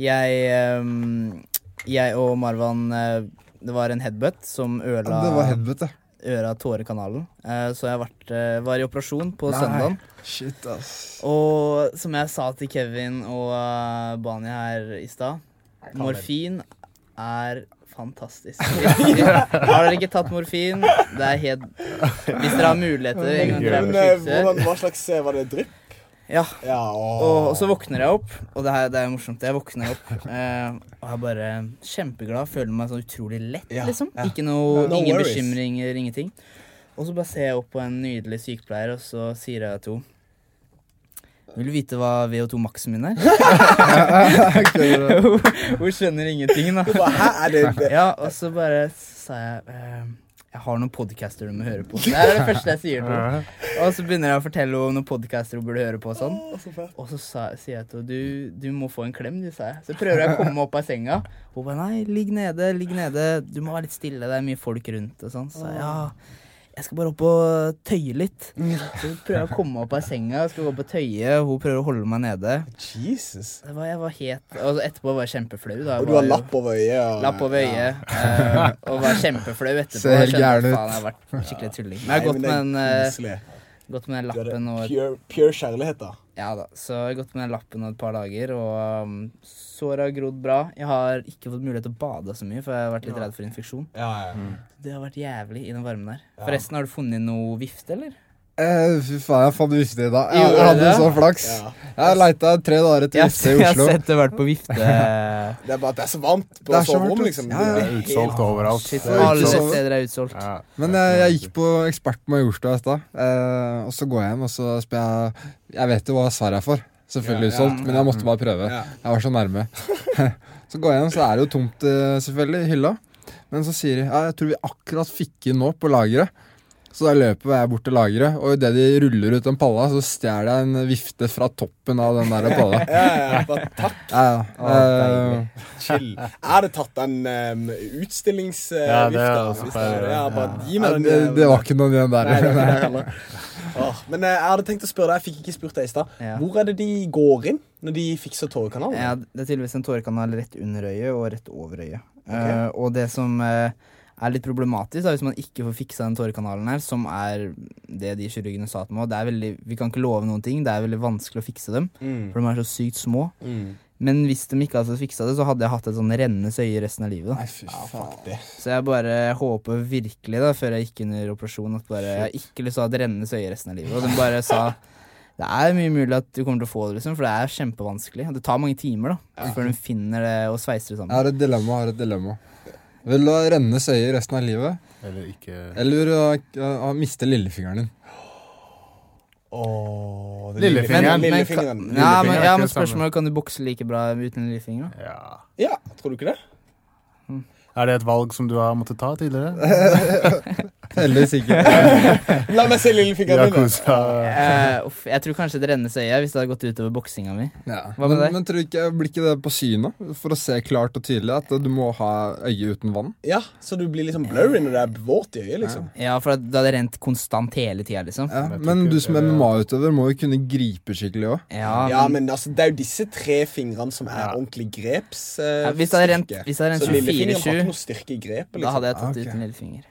Jeg um, Jeg og Marwan uh, Det var en headbutt som ødela Det var headbutt, ja. Øra tårekanalen. Eh, så jeg vært, eh, var i operasjon på søndag. Shit, ass. Og som jeg sa til Kevin og uh, Bani her i stad, morfin er fantastisk. har dere ikke tatt morfin, det er helt Hvis dere har muligheter en gang dere er på sykehuset hva slags C Var det drypp? Ja. Ja. Og, og så våkner jeg opp, og det, her, det er jo morsomt. Jeg våkner opp eh, og er bare kjempeglad. Føler meg sånn utrolig lett, Ja, liksom. ja. Ikke noe, No ingen worries. bekymringer, ingenting. Og så bare ser jeg opp på en nydelig sykepleier, og så sier jeg til henne Vil du vite hva VO2 maksen min er? hun, skjønner ingenting, da. Hæ, er det, det? Ja, og så bare sa jeg eh, Jeg har noen podcaster du må høre på. Det er det første jeg sier til henne. Og så begynner jeg å fortelle henne om noen podcaster hun burde høre på. og sånn så og så sa, sier jeg til henne du, du må få en klem, du, sa jeg. Så prøver jeg å komme meg opp av senga. Hun bare nei, ligg nede, ligg nede. Du må være litt stille, det er mye folk rundt og sånn. Så ja, jeg skal bare opp og tøye litt. Så prøver jeg å komme opp av senga, skal gå opp og tøye. Hun prøver å holde meg nede. Jesus. Det var, jeg var helt Og etterpå var jeg kjempeflau. Da. Jeg Og du har lapp over øyet. Og, Lapp over øyet. eh, og var kjempeflau etterpå. Ser gæren ut. faen, jeg har vært skikkelig tulling. Men jeg har gått med er uh. Gått med den lappen og pure, pure kjærlighet, da. Ja da, så jeg har gått med den lappen et par dager, og um, såret har grodd bra. Jeg har ikke fått mulighet til å bade så mye, for jeg har vært litt redd for infeksjon. Ja, ja. Det har vært jævlig i den varmen der. Forresten, har du funnet noe vifte, eller? Eh, fy faen, jeg fant vifte i dag. Jeg, jeg hadde så flaks. Ja. Jeg leita tre dager etter vifte i Oslo. jeg har sett det vært på vifte. Det er bare at det er så varmt på Det er så soverommet, liksom. ja, ja. Det er utsolgt overalt. Shit, er alle utsolgt. steder er utsolgt. Ja. Men jeg, jeg gikk på Ekspert på Majorstua i stad, eh, og så går jeg hjem og så spør jeg Jeg vet jo hva svaret er for. Selvfølgelig Ja, ja. utsolgt, men jeg måtte bare prøve. Ja. Jeg var så nærme. så går jeg hjem, så er det jo tomt, eh, selvfølgelig, i hylla. Men så sier de ja, jeg tror vi akkurat fikk inn nå på lageret. Så da løper jeg bort til lageret, og idet de ruller ut den palla, så stjeler jeg en vifte fra toppen av den der palla. Ja, ja, bare takk. Ja, ja. Eh, Chill. Jeg hadde tatt den um, utstillingsvifta. Ja, det er også hvis feil, det- ja, bare gi meg den. det, det var ikke noen igjen der. Nei, det det. Åh, men eh, jeg hadde tenkt å spørre deg, jeg fikk ikke spurt deg i stad. Ja. Hvor er det de går inn når de fikser tårekanalen? Ja, det er tydeligvis en tårekanal rett under øyet og rett over øyet. Eh, og det som eh, er litt problematisk, da, hvis man ikke får fiksa den tårekanalen her, som er det de kirurgene sa til meg, det er veldig, vi kan ikke love noen ting, det er veldig vanskelig å fikse dem, Mm. for de er så sykt små. Mm. Men hvis de ikke hadde fiksa det, så hadde jeg hatt et sånn rennende øye resten av livet. Da. Nei, fy faen. Så jeg bare håper virkelig, da, før jeg gikk under operasjon, at bare, jeg ikke lyst til å ha et rennende øye resten av livet. Og de bare sa det er mye mulig at du kommer til å få det, liksom, for det er kjempevanskelig. Det tar mange timer da, før de finner det og sveiser det sammen. Jeg har et dilemma. Jeg har et dilemma. Vil du ha rennende øye resten av livet, Eller ikke eller vil du ha, ha, miste lillefingeren din? Åh, det Lillefingeren. Men, men, Lillefingeren. ja, men, ja, men spørsmålet kan du bokse like bra uten lillefinger? Ja. Ja, tror du ikke det? Er det et valg som du har måttet ta tidligere? Heldigvis ikke. La meg se lillefingeren din. Uh, uff, jeg tror kanskje det rennes øye hvis det hadde gått utover boksinga mi. Ja. Hva med Men, men tror du ikke, blir ikke det på synet? For å se klart og tydelig at du må ha øye uten vann? Ja, så du blir liksom blurry når det er våt i øyet, liksom. Ja, for det hadde rent konstant hele tida, liksom. Ja. Men du som MMA-utøver må jo kunne gripe skikkelig òg. Ja, Ja, men, altså, det er jo disse tre fingrene som er Ja. ordentlig greps... Uh, Ja, hvis det hadde rent- det rent Så lillefingeren har 24-7, ikke noe styrke i grepet, liksom. da hadde jeg tatt Ah, uten ut en lillefinger.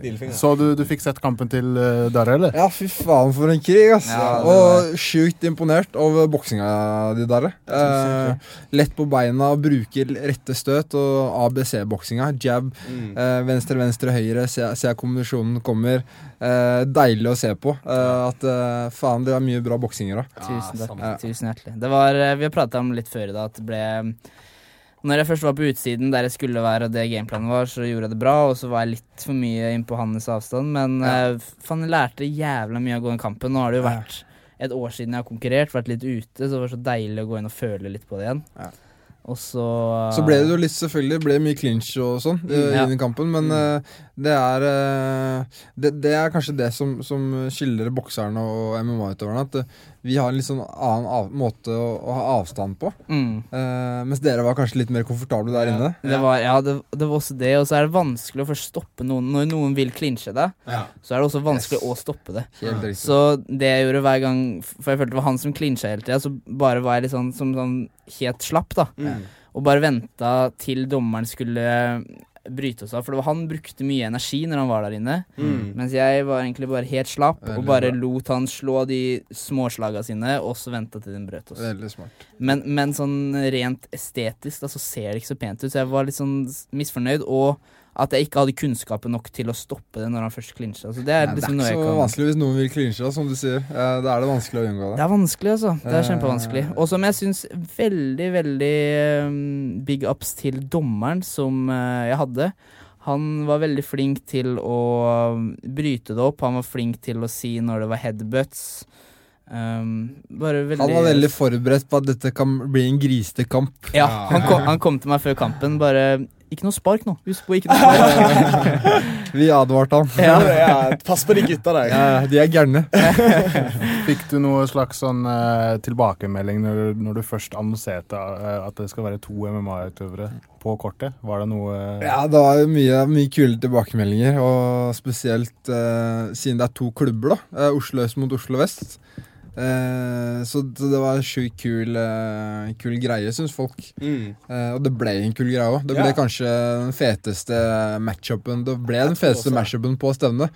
Lillefingeren. Så du, du fikk sett kampen til uh, der, eller? Ja, fy faen for en krig, altså. Ja, og sjukt imponert over boksinga di der. Eh, lett på beina, bruker rette støt og ABC-boksinga. Jab, Mm. eh, venstre, venstre, høyre. Se, se kombinasjonen kommer. Eh, deilig å se på. Eh, at eh, faen, det er mye bra boksinger òg. Tusen takk. Tusen hjertelig. Det var, eh, vi har prata om litt før i dag at det ble Når jeg først var på utsiden der jeg skulle være, og det gameplanen var, så gjorde jeg det bra, og så var jeg litt for mye inn på hans avstand, men Ja. eh, faen, jeg lærte jævla mye av å gå den kampen. Nå har det jo vært et år siden jeg har konkurrert, vært litt ute, så det var så deilig å gå inn og føle litt på det igjen. Ja. Og så Så ble det jo litt selvfølgelig ble mye clinch og sånn i Ja. i kampen, men eh, det er eh, det, det er kanskje det som, som skiller bokserne og MMA-utøverne. At eh, vi har en litt sånn annen av, måte å, å ha avstand på. mm. Uh, mens dere var kanskje litt mer komfortable der inne. Det var, ja, det, det var også det, og så er det vanskelig å først stoppe noen. Når noen vil klinsje deg, Ja. så er det også vanskelig Yes. å stoppe det. Helt. Så det jeg gjorde hver gang For jeg følte det var han som klinsja hele tida, så bare var jeg litt sånn som sånn helt slapp, da. Mm. Og bare venta til dommeren skulle bryte oss av. For det var han brukte mye energi når han var der inne. Mm. Mens jeg var egentlig bare helt slapp Veldig og bare bra. lot han slå de småslaga sine, og så venta til den brøt oss. Veldig smart. Men, men sånn rent estetisk da, så ser det ikke så pent ut, så jeg var litt sånn misfornøyd. Og at jeg ikke hadde kunnskapen nok til å stoppe det når han først klinsja. Altså, det er Nei, det liksom er noe ikke så kan vanskelig hvis noen vil klinsje, som du sier. Eh, da er det vanskelig å unngå Det det. er vanskelig, altså. Det er Eh. kjempevanskelig. Og som jeg syns veldig, veldig um, big ups til dommeren som uh, jeg hadde. Han var veldig flink til å um, bryte det opp. Han var flink til å si når det var headbutts. Um, veldig Han var veldig forberedt på at dette kan bli en grisete kamp. Ja, han kom, han kom til meg før kampen. Bare Ikke noe spark nå. Husk på, ikke noe spark. Vi advarte han. Ja. ja, pass på de gutta der. Ja, de er gærne. Fikk du noe slags sånn uh, tilbakemelding når, du- når du først annonserte uh, at det skal være to MMA-utøvere på kortet? Var det noe Ja, det var mye, mye kule tilbakemeldinger, og spesielt siden det er to klubber, da. Oslo øst mot Oslo vest. Eh, så det var en sjukt kul, eh, kul greie, syns folk. Mm. Eh, og det ble en kul greie òg. Det ble Ja. kanskje den feteste matchupen Det ble den feteste matchupen på stevnet.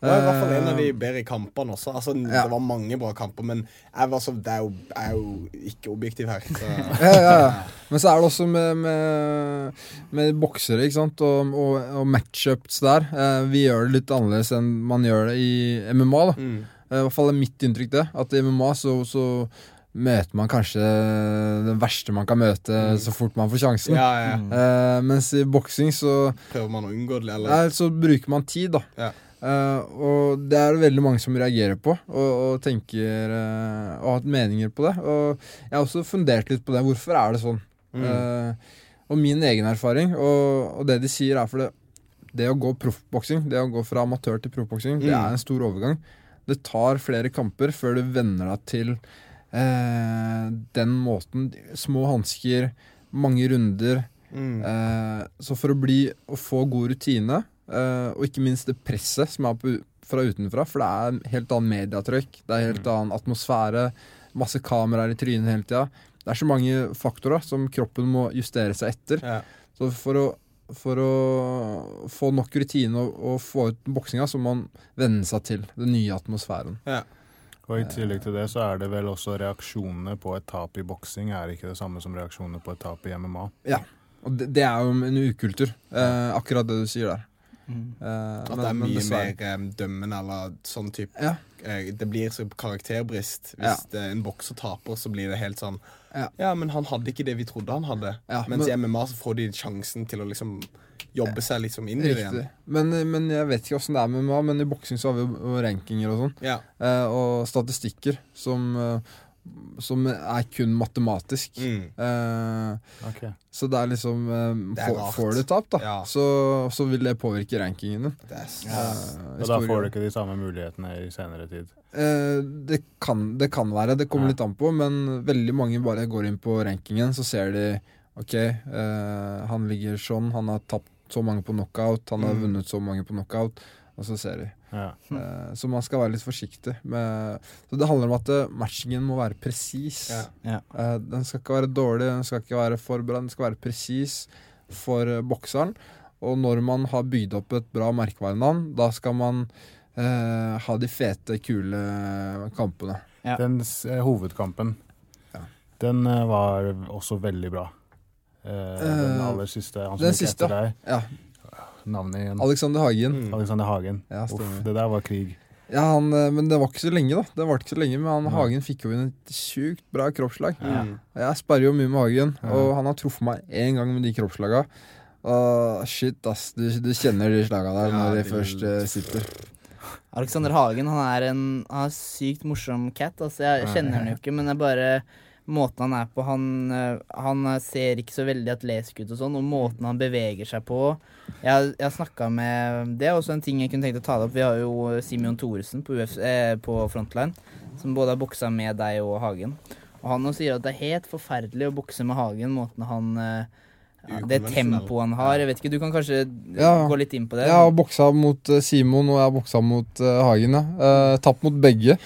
Det var i hvert fall en av de Eh, bedre kampene også. Altså, Ja. Det var mange bra kamper, men jeg, var så, det er jo, jeg er jo ikke objektiv her. Så. ja, ja, ja. Men så er det også med, med, med boksere ikke sant? Og, og, og matchups der. Eh, vi gjør det litt annerledes enn man gjør det i MMA. da Mm. Eh, I hvert fall er mitt inntrykk det. At i MMA så, så møter man kanskje den verste man kan møte Mm. så fort man får sjansen. Ja, ja. Uh, mens i boksing så, Prøver man å unngå det, eller? nei, så bruker man tid, da. Ja. Uh, og det er det veldig mange som reagerer på, og, og tenker uh, Og har hatt meninger på det. Og jeg har også fundert litt på det. Hvorfor er det sånn? Mm. Eh, og min egen erfaring, og, og det de sier, er for det, det å gå proffboksing, det å gå fra amatør til proffboksing, det Mm. er en stor overgang. Det tar flere kamper før du venner deg til eh, den måten. Små hansker, mange runder. Mm. Eh, så for å bli å få god rutine, eh, og ikke minst det presset som er på, fra utenfra, for det er en helt annen mediatrykk, det er helt annen atmosfære, masse kameraer i trynet hele tida. Det er så mange faktorer som kroppen må justere seg etter. Ja. Så for å, for å få nok rutine og, og få ut boksinga, så må man venne seg til den nye atmosfæren. Og i tillegg til det så er det vel også reaksjonene på et tap i boksing er ikke det samme som reaksjonene på et tap i MMA. Ja, Og det, det er jo en ukultur, eh, akkurat det du sier der. Mm. Eh, At men- det er mye mer eh, dømmende eller sånn type Ja. Eh, Det blir så karakterbrist. Hvis Ja. en bokser taper, så blir det helt sånn Ja. Ja, men han hadde ikke det vi trodde han hadde. Ja, Mens men- i MMA så får de sjansen til å liksom jobbe seg liksom inn i det igjen. Men, men jeg vet ikke åssen det er med MMA, men i boksing så har vi jo rankinger og sånn. Ja. Eh, og statistikker som eh, som er kun matematisk. Mm. Eh, okay. så det er liksom eh, Det er får, får du tap, da, Ja. så, så vil det påvirke rankingen din. Yes. er Eh, Og da får du ikke de samme mulighetene i senere tid. Eh, det, kan, det kan være, det kommer Ja. litt an på, men veldig mange bare går inn på rankingen, så ser de OK, eh, han ligger sånn, han har tapt så mange på knockout, han har Mm. vunnet så mange på knockout, og så ser de. Ja. Uh, så man skal være litt forsiktig. Med, så det handler om at eh, matchingen må være presis. Ja. Ja. Uh, den skal ikke være dårlig, den skal ikke være for bra, den skal være presis for bokseren. Og når man har bygd opp et bra merkevarenavn, da skal man uh, ha de fete, kule kampene. Ja. Den hovedkampen, Ja. den var også veldig bra. Eh, den aller siste. Han som den gikk siste, etter deg. Ja. Navnet igjen. Alexander Hagen. Mm. Alexander Hagen. Ja, Uff, det der var krig. Ja, han, eh, men det var ikke så lenge, da. Det var ikke så lenge, Men han. Hagen fikk jo inn et sjukt bra kroppsslag. Ja. Jeg sparer jo mye med Hagen, og han har truffet meg én gang med de kroppslaga. Og shit, ass. Du, du kjenner de slaga der når de først uh, sitter. Alexander Hagen han er en han er sykt morsom cat. Altså, jeg kjenner han jo ikke, men er bare måten han er på. Han, eh, han ser ikke så veldig atletisk ut og sånn, og måten han beveger seg på Jeg, jeg snakka med Det er også en ting jeg kunne tenkt å ta det opp. Vi har jo Simeon Thoresen på, UFC, eh, på Frontline, som både har boksa med deg og Hagen. Og han også sier at det er helt forferdelig å bokse med Hagen, måten han eh, ja, Det tempoet han har. Jeg vet ikke, Du kan kanskje Ja. gå litt inn på det? Jeg har boksa mot eh, Simon, og jeg har boksa mot uh, Hagen. Ja. Uh, tapt mot begge.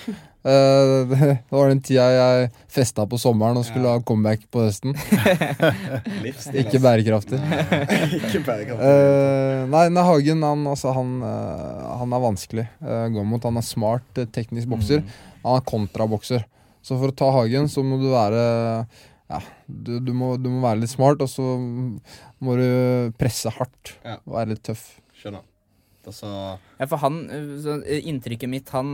Eh, det, det var den tida jeg festa på sommeren og skulle Ja. ha comeback på høsten. Ikke bærekraftig. Ikke bærekraftig. Eh, nei, nei, Hagen han, altså, han, eh, han er vanskelig å gå mot. Han er smart, teknisk bokser. Mm. Han er kontrabokser. Så for å ta Hagen, så må du være ja, du, du, må, du må være litt smart, og så må du presse hardt Ja. være litt tøff. Skjønner. Altså Ja, for han, så, inntrykket mitt Han,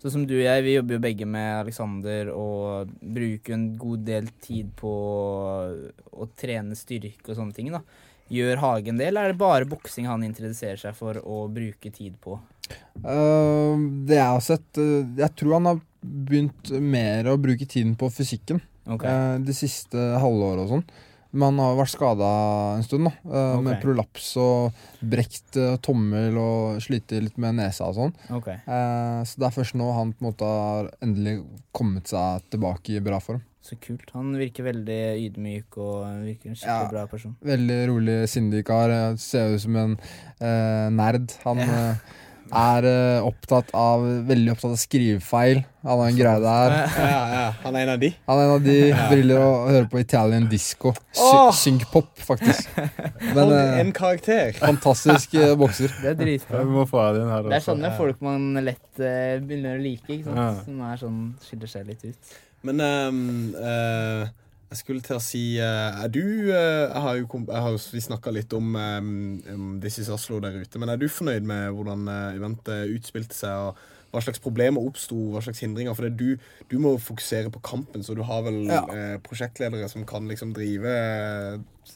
sånn som du og jeg, vi jobber jo begge med Alexander og bruker en god del tid på å trene styrke og sånne ting. da. Gjør Hagen det, eller er det bare boksing han interesserer seg for å bruke tid på? Uh, det jeg har sett eh, Jeg tror han har begynt mer å bruke tiden på fysikken okay. uh, de siste halvåret og sånn. Men han har vært skada en stund, da. eh, Ok. Med prolaps og brekt eh, tommel og slitt litt med nesa og sånn. Okay. Eh, så det er først nå han på en måte har endelig kommet seg tilbake i bra form. Så kult. Han virker veldig ydmyk og virker en skikkelig Ja. bra person. Veldig rolig, sindig kar. Ser ut som en eh, nerd. Han Ja. Er uh, opptatt av Veldig opptatt av skrivefeil. Han har en greie der. Ja, ja. Han er en av de. Han er en av de briller og hører på Italian disco. Sy! Synkpop, faktisk. Men eh, en karakter. fantastisk uh, bokser. Det er dritbra. Vi må få av den her Det er sånne folk man lett begynner å like, ikke sant? Ja. som er sånn, skiller seg litt ut. Men ehm, eh, jeg skulle til å si eh, Er du eh, jeg har jo, jeg har, Vi snakka litt om, um, This is Oslo der ute. Men er du fornøyd med hvordan eventet utspilte seg? og hva slags problemer oppsto, hva slags hindringer? For det, du, du må fokusere på kampen, så du har vel Ja. eh, prosjektledere som kan liksom drive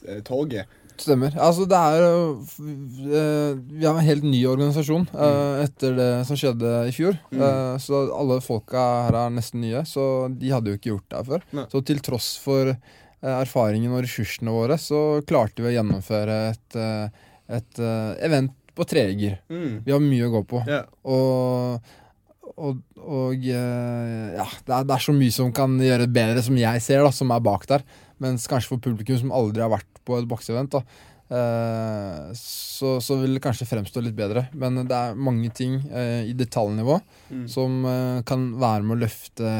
eh, toget. Stemmer. Altså, det er eh, Vi har en helt ny organisasjon eh, etter det som skjedde i fjor. Mm. Uh, så alle folka her er nesten nye, så de hadde jo ikke gjort det her før. Nei. Så til tross for uh, erfaringen og ressursene våre, så klarte vi å gjennomføre et, uh, et event på treger Mm. Vi har mye å gå på. Yeah. Og, og, og ja, det er, det er så mye som kan gjøre det bedre, som jeg ser, da, som er bak der. Mens kanskje for publikum som aldri har vært på et bokseevent, da, eh, så, så vil det kanskje fremstå litt bedre. Men det er mange ting eh, i detaljnivå Mm. som eh, kan være med å løfte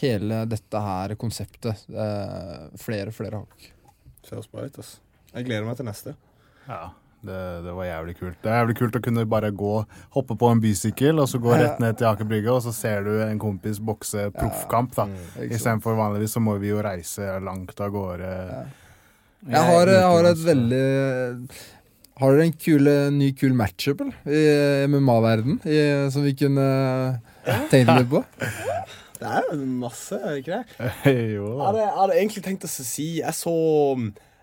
hele dette her konseptet eh, flere og flere hakk. Ser bra ut, altså. Jeg gleder meg til neste. Ja, det, det var jævlig kult. Det er jævlig kult å kunne bare gå, hoppe på en bysykkel og så gå rett ned til Aker Brygge, og så ser du en kompis bokse proffkamp. da. Mm. Ikke? Istedenfor vanligvis så må vi jo reise langt av gårde. Jeg har, jeg har et veldig Har dere en kule, ny kul matchup eller? i MMA-verden som vi kunne tenkt litt på? Det er jo masse, er det ikke det? jo Jeg hadde, jeg hadde egentlig tenkt å si Jeg så,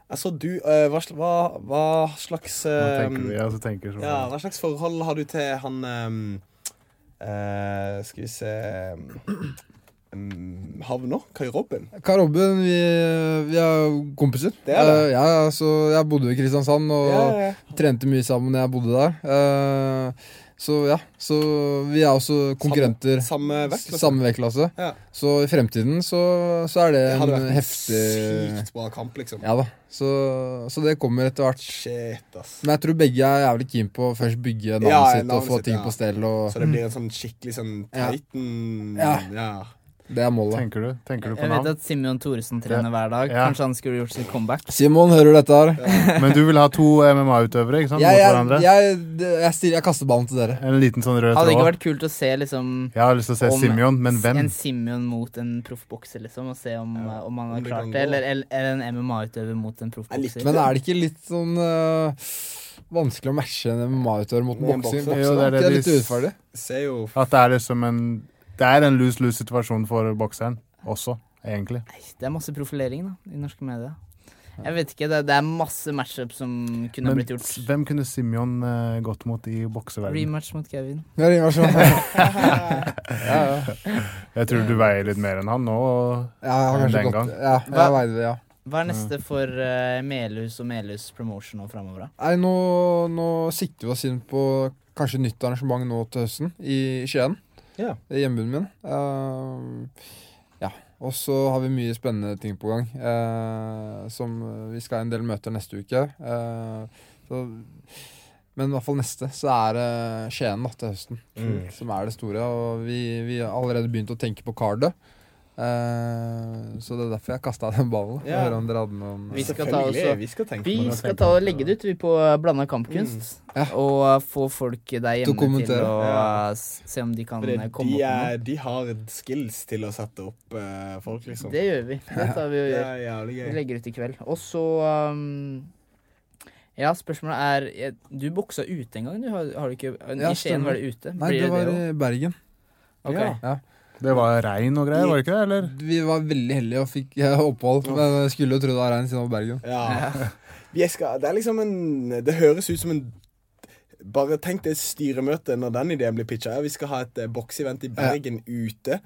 jeg så du uh, hva, hva, hva slags uh, hva tenker du, også tenker sånn. ja, Hva slags forhold har du til han um, uh, Skal vi se um, havner? Kai Robin? Kai Robin, vi, vi er kompiser. Det er det. Uh, ja, altså, jeg bodde i Kristiansand og Ja, ja, trente mye sammen da jeg bodde der. Eh, så ja, så vi er også konkurrenter. Samme. Samme vektklasse. Ja. Så i fremtiden så, så er det Det en vært en heftig sykt bra kamp, liksom. Ja da. Så, så det kommer etter hvert. Shit, ass. Men jeg tror begge er jævlig keen på å først bygge navnet Ja, sitt og få sitt, ting ja. på stell. Og Så det blir en sånn skikkelig sånn Titan Ja. ja. Det er målet. Tenker du, tenker du på Jeg vet at Simeon Thoresen trener hver dag. Ja. Kanskje han skulle gjort sitt comeback. Simon, hører du dette her? Men du vil ha to MMA-utøvere ikke sant, Jeg, mot jeg, hverandre? jeg, jeg, stiller, jeg kaster ballen til dere. En liten sånn rød Hadde ikke vært kult å se liksom Jeg har lyst til å se Simeon, men hvem? en Simeon mot en proffbokser, liksom? Og se om, Ja, om han har klart det. Eller, eller, eller en MMA-utøver mot en Jeg proffbokser. Men er det ikke litt sånn uh vanskelig å matche en MMA-utøver mot en bokser? Jo, det er det det litt urettferdig? At det er liksom en Det er en lose-lose-situasjon for bokseren også, egentlig. Det er masse profilering da, i norske medier. Jeg vet ikke, det, det er masse matchup som kunne Men blitt gjort. hvem kunne Simeon uh, gått mot i bokseverdenen? Rematch mot Kevin. Ja, rematch mot Kevin ja, ja. Jeg tror du veier litt mer enn han nå. ja, jeg har kanskje Den gått gang. Ja, Hva- jeg veide det, ja. Hva er neste for uh, Melhus og Melhus Promotion nå framover, da? Nei, nå, nå sikter vi oss inn på kanskje nytt arrangement nå til høsten i Skien. Ja. Det er hjembyen min. Uh, ja. Og så har vi mye spennende ting på gang. Uh, som Vi skal ha en del møter neste uke. Uh, så, men i hvert fall neste så er det Skien da, til høsten Mm. som er det store. Og vi, vi har allerede begynt å tenke på cardet. Eh, så det er derfor jeg kasta den ballen. Ja. Høre om dere hadde noen Vi skal ta også- Vi skal tenke Vi skal ta og legge det ut vi på Blanda kampkunst. Ja. Og uh, få folk der hjemme til å Ja. se om de kan det, komme de, opp med er, de har skills til å sette opp uh, folk, liksom. Det gjør vi. Det tar vi og gjør. er Vi legger ut i kveld. Og så um, Ja, spørsmålet er Du boksa ute en gang, du? Har, har du ikke Ja, I Skien var det ute? Nei, Blir det var det i Bergen. Okay. Ja. Det var regn og greier, var det ikke det? Eller? Vi var veldig heldige og fikk opphold, men jeg skulle jo tro det var regn siden det var Bergen. Ja. Vi skal, det er liksom en Det høres ut som en Bare tenk det styremøtet når den ideen blir pitcha. Ja, vi skal ha et eh, boksevent i Bergen ute.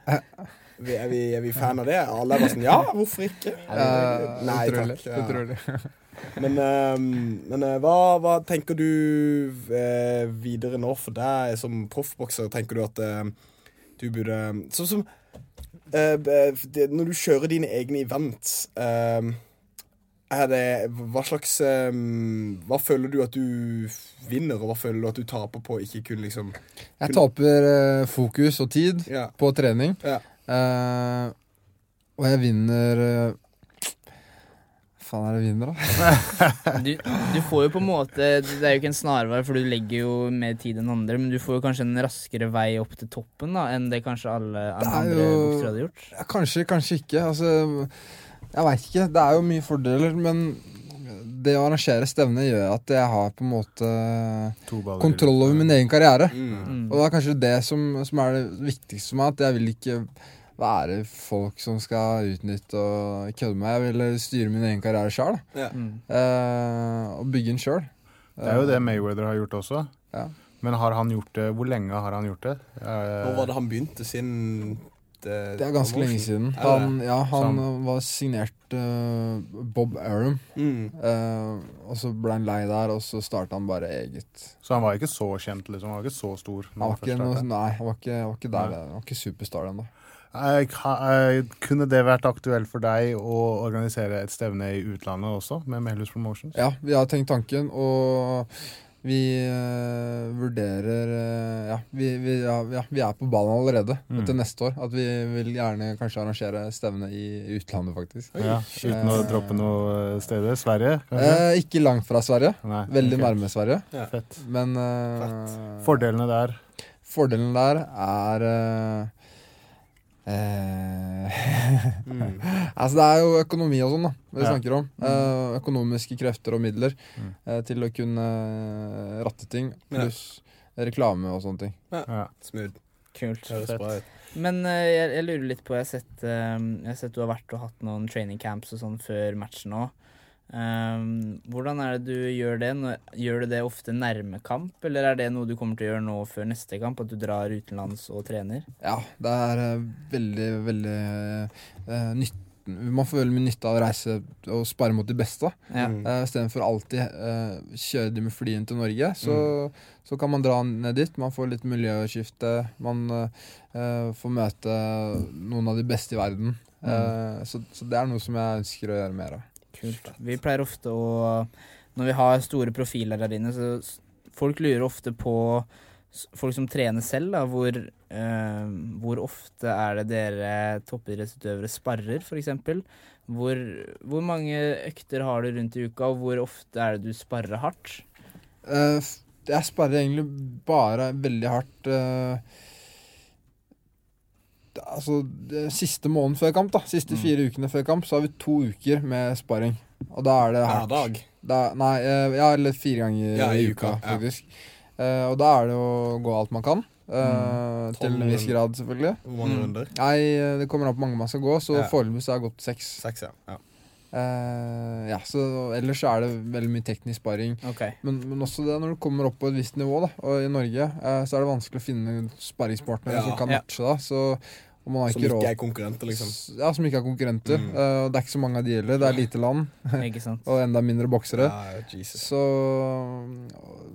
Vi, er, vi, er vi fan av det? Alle er bare sånn Ja, hvorfor ikke? Uh, Nei utrolig, takk. Ja. utrolig. Men, ehm, men eh, hva, hva tenker du eh, videre nå for deg som proffbokser? Tenker du at eh, du burde Sånn som uh, det, Når du kjører dine egne events uh, er det, hva slags um, Hva føler du at du vinner, og hva føler du at du taper på ikke kun liksom Jeg taper uh, fokus og tid Ja. på trening, Ja. Uh, og jeg vinner eh, Hva faen er det vinner, da? Du, du får jo på en måte Det er jo ikke en snarvei, for du legger jo mer tid enn andre, men du får jo kanskje en raskere vei opp til toppen da enn det kanskje alle Det er andre jo- boksere hadde gjort. Ja, kanskje, kanskje ikke. Altså, jeg veit ikke. Det er jo mye fordeler, men det å arrangere stevne gjør at jeg har på en måte kontroll over min egen karriere. mm. Mm. Og det er kanskje det som, som er det viktigste for meg. At jeg vil ikke være folk som skal utnytte og kødde meg. Jeg vil styre min egen karriere sjøl. Mm. Eh, og bygge den sjøl. Det er jo det Mayweather har gjort også. Ja. Men har han gjort det Hvor lenge har han gjort det? Eh, Når var det han begynte sin det, Det er ganske lenge siden. Han, ja, han var signert uh, Bob Arum. Mm. Uh, og så ble han lei der, og så starta han bare eget. Så han var ikke så kjent, liksom? Han var ikke så stor? Han var han ikke, noe, nei, han var ikke, han var ikke der. Nei. Han var ikke superstar ennå. Eh, eh, Kunne det vært aktuelt for deg å organisere et stevne i utlandet også, med Melhus Promotions? Ja, vi har tenkt tanken, og vi eh, vurderer eh, ja, vi, vi, ja, ja, vi er på ballen allerede Mm. til neste år. At vi vil gjerne kanskje arrangere stevne i utlandet, faktisk. Ja, uten å droppe noe steder? Sverige? Eh, ikke langt fra Sverige. Nei, Veldig ok. nærme Sverige. Fett. Men eh, Fordelene der? fordelen der er eh, Mm. Altså Det er jo økonomi og sånn da vi Ja. snakker om. Eh, økonomiske krefter og midler Mm. eh, til å kunne eh, ratte ting. Ja. Reklame og sånne ting. Ja. Smooth. Kult. Men uh, jeg, jeg lurer litt på Jeg har sett, uh, jeg har sett du har vært og hatt noen training camps og sånn før matchen òg. Ehm, hvordan er det du gjør det? Gjør du det ofte nærme kamp, eller er det noe du kommer til å gjøre nå før neste kamp? At du drar utenlands og trener? Ja, det er eh, veldig, veldig uh, nytt, Man får veldig mye nytte av å reise og spare mot de beste. Ja. Mm. Uh, Istedenfor alltid uh, kjøre de med fly inn til Norge, så, så kan man dra ned dit. Man får litt miljøskifte. Man uh, får møte noen av de beste i verden. Eh, så, så det er noe som jeg ønsker å gjøre mer av. Kult. Vi pleier ofte å Når vi har store profiler der inne, så folk lurer ofte på Folk som trener selv, da, hvor, eh, hvor ofte er det dere toppidrettsutøvere sparrer, f.eks.? Hvor, hvor mange økter har du rundt i uka, og hvor ofte er det du sparrer hardt? Uh, jeg sparrer egentlig bare veldig hardt det- Altså, det siste måneden før kamp, da siste fire ukene før kamp, så har vi to uker med sparring. Og da er det Hver hardt. dag. Da, nei, eh, ja, eller fire ganger Ja, i i uka, uka, ja. faktisk. Eh, og da er det å gå alt man kan. eh, til en viss grad, selvfølgelig. Hvor mange Mm. runder? Nei, det kommer an på hvor mange man skal gå, så Ja. foreløpig har jeg gått seks. Seks, ja. ja. Eh, ja, så ellers er det veldig mye teknisk sparring. Okay. Men, men også det når du kommer opp på et visst nivå, da, og i Norge, uh, så er det vanskelig å finne sparringspartnere Ja. som kan matche da. Så Som ikke ikke råd er konkurrenter, liksom. Ja, som ikke er konkurrenter. Mm. Uh, det er ikke så mange av de gjelder. Det er lite land, Ikke sant. og enda mindre boksere. Ja, Jesus. Så,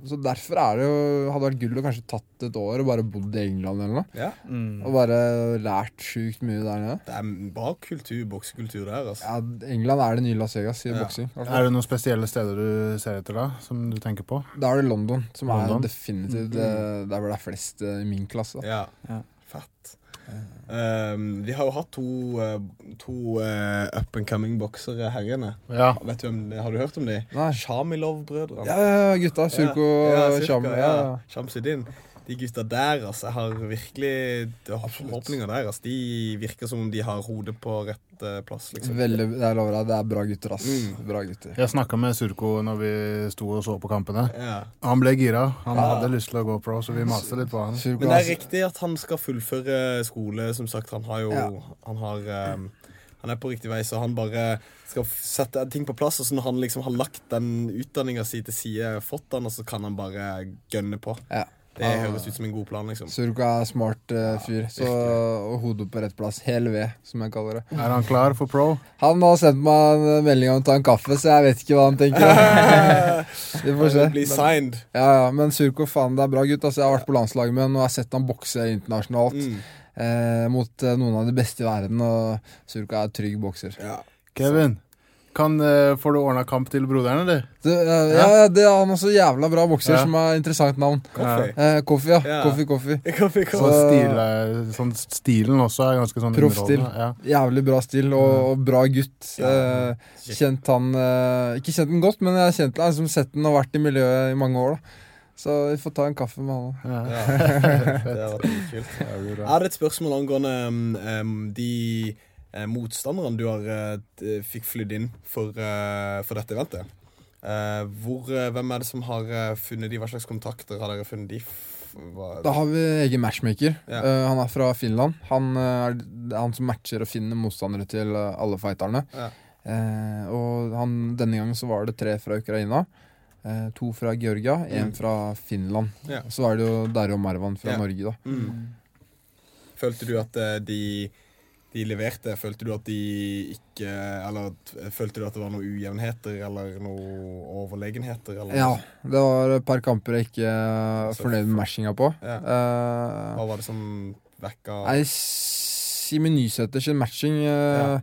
så derfor er det jo Hadde vært gull å kanskje tatt et år og bare bodd i England eller noe. Ja, Mm. Og bare lært sjukt mye der nede. det er bra kultur, boksekultur der, altså. Ja, England er det nye Las Vegas i Ja. boksing. Er det noen spesielle steder du ser etter da, som du tenker på? Da er det London, som London? er definitivt mm. der hvor det er flest eh, i min klasse. Da. Ja. Ja. Fett. Um, de har jo hatt to, uh, to uh, up and coming boksere her inne. Ja. Vet du har du hørt om de? Shamilov-brødrene. Ja, ja, ja, gutta. Surko ja, Surko, Sham. Ja, ja. De gutta der, altså. Jeg har virkelig det er forhåpninger der. Altså. De virker som om de har hodet på rett eh, plass, liksom. Veldig, jeg lover deg, det er bra gutter, ass. Mm. Bra gutter. Jeg snakka med Surko når vi sto og så på kampene. Ja. Han ble gira. Han hadde lyst til å gå pro, så vi maste litt på han. Surko, Men det er riktig at han skal fullføre skole. Som sagt, han har jo Ja. Han har um, Han er på riktig vei, så han bare skal sette ting på plass. Og så når han liksom har lagt den utdanninga si til side, fått den, og så kan han bare gønne på. Ja. Det Ah. høres ut som en god plan, liksom. Surko er smart uh, fyr, så, og hodet på rett plass. Hel ved, som jeg kaller det. Er han klar for pro? Han har sendt meg en melding om å ta en kaffe, så jeg vet ikke hva han tenker. Vi får se. Blir signed. Ja, ja, Men Surko, faen, det er bra gutt. Altså, jeg har vært på landslaget med ham og jeg har sett han bokse internasjonalt. Mm. Eh, mot eh, noen av de beste i verden, og Surko er trygg bokser. Ja. Kevin, kan, eh, får du ordna kamp til broderen, eller? Det, eh, ja, ja, det er han også jævla bra bokser, Ja. som er interessant navn. Koffi. Eh, Kofi, ja. Ja. koffi Kofi. Kaffe, Så kaffe. stil, eh, sånn stilen også er ganske sånn Proffstil. Ja. Jævlig bra stil og, og bra gutt. Ja. Eh, kjent han eh, Ikke kjent han godt, men jeg har kjent han, liksom sett han og vært i miljøet i mange år. da Så vi får ta en kaffe med han òg. Ja. Ja. Det har litt kult. Det Jeg hadde et spørsmål angående um, de eh, motstanderne du har eh, fikk flydd inn for, eh, for dette eventet. Eh, hvor, eh, hvem er det som har eh, funnet de? Hva slags kontakter har dere funnet de? Da har vi egen matchmaker. Ja. Uh, han er fra Finland. Han er han som matcher og finner motstandere til alle fighterne. Ja. Uh, og han, denne gangen så var det tre fra Ukraina. Uh, to fra Georgia, én Mm. fra Finland. Ja. Så er det jo Derre og Marwan fra Ja. Norge, da. Mm. Følte du at de, de leverte? Følte du at de ikke Eller følte du at det var noen ujevnheter eller noen overlegenheter? Eller? Ja, det var et par kamper jeg ikke er fornøyd med matchinga på. Ja. Eh, Hva var det som vekka Nei, Simen Nysæters matching matching eh,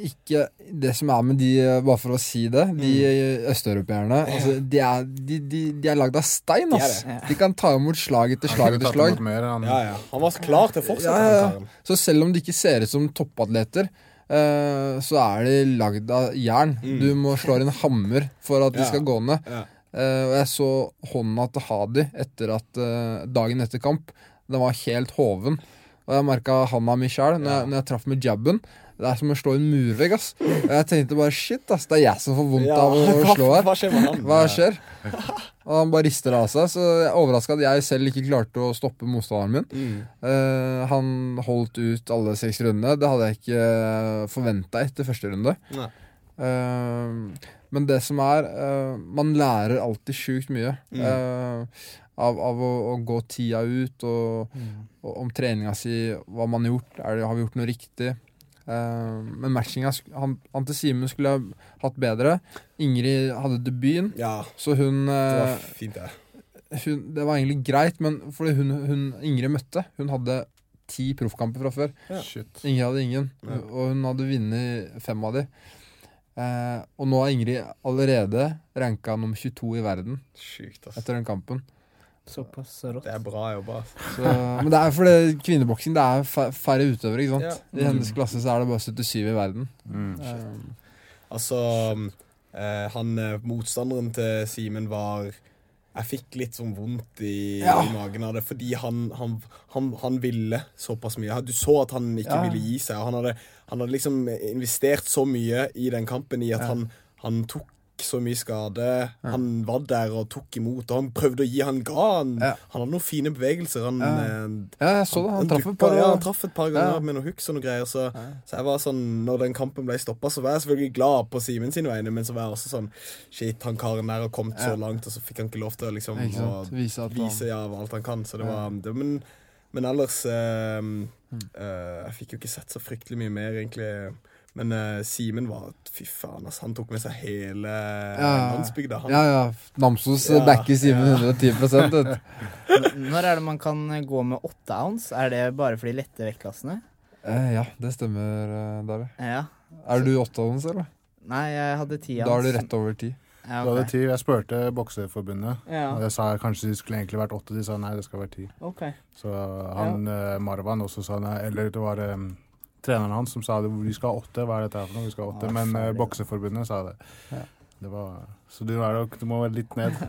Ikke det som er med de, eh, bare for å si det, de Mm. østeuropeerne altså, De er, de, de, de er lagd av stein, De ass. det. De kan ta imot slag etter slag etter slag. mer, han. Ja, ja. Han var klar til å fortsette, Ja. Så selv om de ikke ser ut som toppatleter, uh, så er de lagd av jern. Mm. Du må slå inn en hammer for at de skal gå ned. Ja. Eh, og jeg så hånda til Hadi etter at uh, dagen etter kamp. Den var helt hoven. Og jeg merka handa mi sjæl når, Ja. når jeg traff med jabben. Det er som å slå en murvegg. ass Og jeg tenkte bare shit, ass, det er jeg som får vondt Ja, av å, hva, slå her. hva skjer med han? Hva skjer? Og han bare rister av seg. Så jeg er overraska at jeg selv ikke klarte å stoppe motstanderen min. Mm. Uh, han holdt ut alle seks rundene. Det hadde jeg ikke forventa etter første runde. Eh, men det som er uh, Man lærer alltid sjukt mye Mm. eh, av, av å, å gå tida ut, og, og om treninga si, hva man har gjort. Det, har vi gjort noe riktig? Eh, men matchinga han, til Simen skulle ha hatt bedre. Ingrid hadde debuten, Ja, så hun, det eh, var fint, det. hun Det var egentlig greit, men fordi hun, hun Ingrid møtte, hun hadde ti proffkamper fra før. Ja. Ingrid hadde ingen, Ja. og hun hadde vunnet fem av de. Eh, og nå er Ingrid allerede ranka nummer 22 i verden Sykt, ass. etter den kampen. Såpass rått. Det er bra jobba. Så, men det er fordi kvinneboksing det er færre utøvere. ikke sant? Ja. I hennes klasse så er det bare 77 i verden. Mm. Um. Altså, eh, han eh, motstanderen til Simen var Jeg fikk litt sånn vondt i, Ja. i magen av det, fordi han, han, han, han ville såpass mye. Du så at han ikke Ja. ville gi seg. Han hadde, han hadde liksom investert så mye i den kampen i at Ja. han, han tok så mye skade. Han var der og tok imot, og han prøvde å gi. Han ga. Han, Ja. han hadde noen fine bevegelser. Han, Ja. eh, ja, jeg så det. Han traff et par. Ja, han traff et par ganger Ja. med noen hooks og noe greier. Så, så jeg var sånn, når den kampen ble stoppa, så var jeg selvfølgelig glad på Simen sine vegne, men så var jeg også sånn Shit, han karen der har kommet så langt, og så fikk han ikke lov til å liksom å? Vise han vise ja, alt han kan. Så det Ja. var det, men, men ellers eh, eh, Jeg fikk jo ikke sett så fryktelig mye mer, egentlig. Men uh, Simen var Fy faen, altså. Han tok med seg hele Ja. landsbygda. Han, Ja, ja. Namsos Ja, backer Simen ja. 110 vet Når er det man kan gå med åtte ounce? Er det bare for de lette vektklassene? Eh, ja, det stemmer, David. Ja. Er du åtte ounce, eller? Nei, jeg hadde ti ounce. Da er du rett over ti. Ja, Du hadde ok. ti. Jeg spurte Bokseforbundet. Ja. Og jeg sa kanskje det skulle egentlig vært åtte. De sa nei, det skal være ti. Ok. Så han ja. Marwan også sa nei. Eller det var eh, treneren hans som sa det. Vi skal ha åtte. Hva er dette her for noe? Vi skal ha åtte. Men uh. Bokseforbundet sa det. Ja. det var, så du, nok, du må litt ned.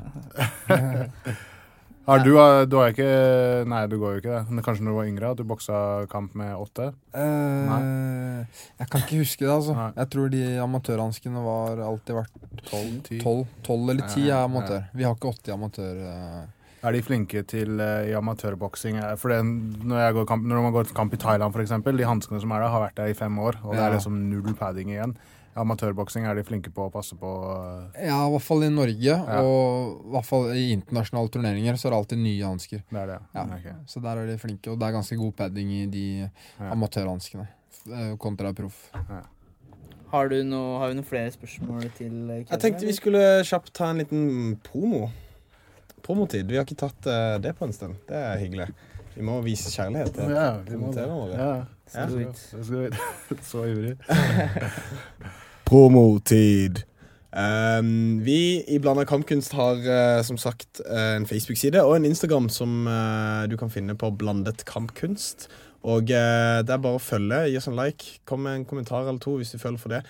Har du, eh, du har ikke Nei, du går jo ikke det. Men kanskje når du var yngre, at du boksa kamp med åtte? Eh, jeg kan ikke huske det, altså. Nei. Jeg tror de amatørhanskene var alltid vært Tolv? Ti? 12, 12 eller ti er amatør. Vi har ikke 80 amatør. Er de flinke til uh, i amatørboksing? Eh, For det, når, går kamp, når man går til kamp i Thailand, f.eks., de hanskene som er der, har vært der i fem år, og det Ja. er liksom null padding igjen. Amatørboksing er de flinke på å passe på Uh... Ja, i hvert fall i Norge, og i hvert fall i internasjonale turneringer så er det alltid nye hansker. Det er det. Ja. Okay. Så der er de flinke, og det er ganske god padding i de Ja. amatørhanskene kontra proff. Har du noe, har vi noen flere spørsmål til Kevin? Jeg tenkte vi skulle kjapt ta en liten promo. Promotid. Vi har ikke tatt uh, det på en stund. Det er hyggelig. Vi må vise kjærlighet til Ja, vi må det. våre. Ja. Ja. Så, så, så, så ivrig. Promotid. Um, vi i Blanda kampkunst har uh, som sagt uh, en Facebook-side og en Instagram som eh, du kan finne på Blandet kampkunst. Og eh, det er bare å følge. Gi oss en like. Kom med en kommentar eller to hvis du føler for det.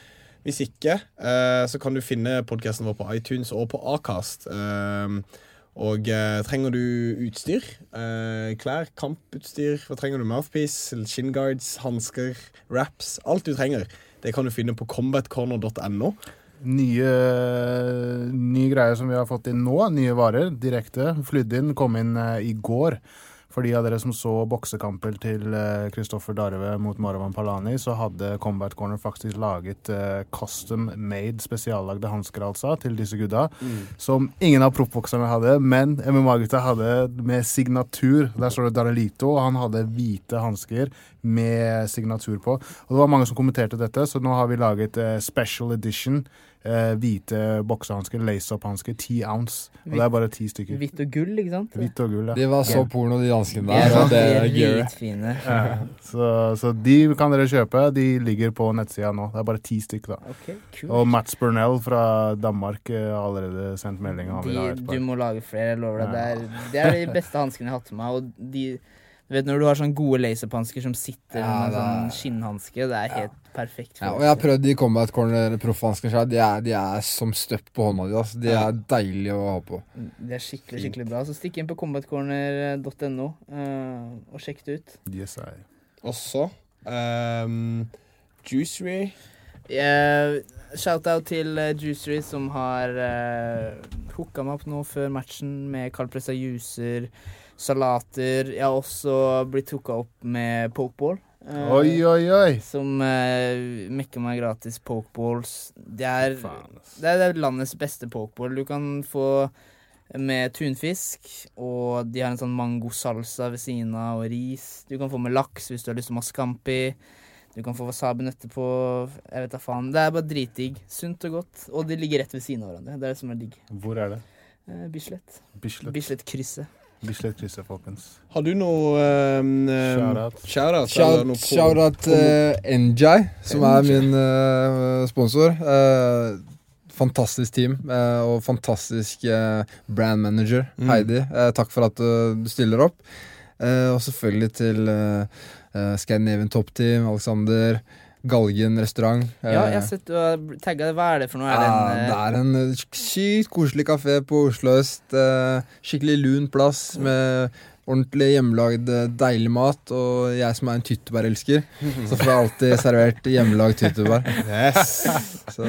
Hvis ikke, eh, så kan du finne podkasten vår på iTunes og på Acast. Um, og eh, trenger du utstyr, eh, klær, kamputstyr, hva trenger du? Mouthpiece, shin guards, hansker, wraps. Alt du trenger. Det kan du finne på combatcorner.no. Nye, nye greier som vi har fått inn nå. Nye varer direkte. Flydd inn. Kom inn eh, i går. For de av dere som så boksekampen til Kristoffer Darve mot Marwan Palani, så hadde Combat Corner faktisk laget eh, custom made, spesiallagde hansker altså, til disse gutta. Som ingen av proffbokserne hadde, men MMA-gutta hadde med signatur. Der står det Daralito, og han hadde hvite hansker med signatur på. Og det var mange som kommenterte dette, så nå har vi laget eh, special edition. Eh, hvite boksehansker, lace-up-hansker, 10 ounce. Og det er bare ti stykker. Hvitt og gull, ikke sant? Hvitt og gull, ja. De var så porno, de hanskene der. er Og det er litt dritfine. Ja. Så, så de kan dere kjøpe. De ligger på nettsida nå. Det er bare ti stykker, da. Okay, cool. Og Mats Burnell fra Danmark eh, har allerede sendt melding. De, du må lage flere, jeg lover deg. Det er, det er de beste hanskene jeg har hatt med meg. Og de, du vet når du har sånne gode laserpansker som sitter Ja, med sånn skinnhanske, det er helt perfekt. Ja, og jeg har prøvd de Combat Corner proffhanskene sjøl. De, de er som støpt på hånda di. Altså. De er deilige å ha på. De er skikkelig skikkelig bra. Så stikk inn på combatcorner.no eh, og sjekk det ut. Yes, I. Og så um, Juicery. Uh, Shout-out til uh, Juicery, som har uh, hooka meg opp nå før matchen med kaldpressa juicer, salater. Jeg har også blitt hooka opp med pokeball. eh, Oi, oi, oi. Som uh, mekker meg gratis pokeballs. Det er, det er landets beste pokeball. Du kan få med tunfisk, og de har en sånn mangosalsa ved siden av, og ris. Du kan få med laks hvis du har lyst til å ha scampi. Du kan få wasabinøtter på Jeg vet da faen. Det er bare dritdigg. Sunt og godt. Og de ligger rett ved siden av hverandre. Det er det som er digg. Hvor er det? Eh, Bislett. Bislett. Bislett-krysset. Bislett krysset, folkens. Har du noe Shout-out. Shout-out, eller noe Shout- Shout-out til NJ, som er min uh, sponsor. Uh, fantastisk team uh, og fantastisk eh, brand manager, Mm. Heidi. Eh, takk for at eh, du stiller opp. Eh, og selvfølgelig til uh, Scandinavian Top Team, Alexander. Galgen restaurant. Ja, jeg Eh, har sett du har tagga det. Hva er det for noe? Er det en, det eh, er en eh, sykt koselig kafé på Oslo øst. skikkelig lun plass med ordentlig hjemmelagd deilig mat. Og jeg som er en tyttebærelsker, så får jeg alltid servert hjemmelagd tyttebær. Yes. Så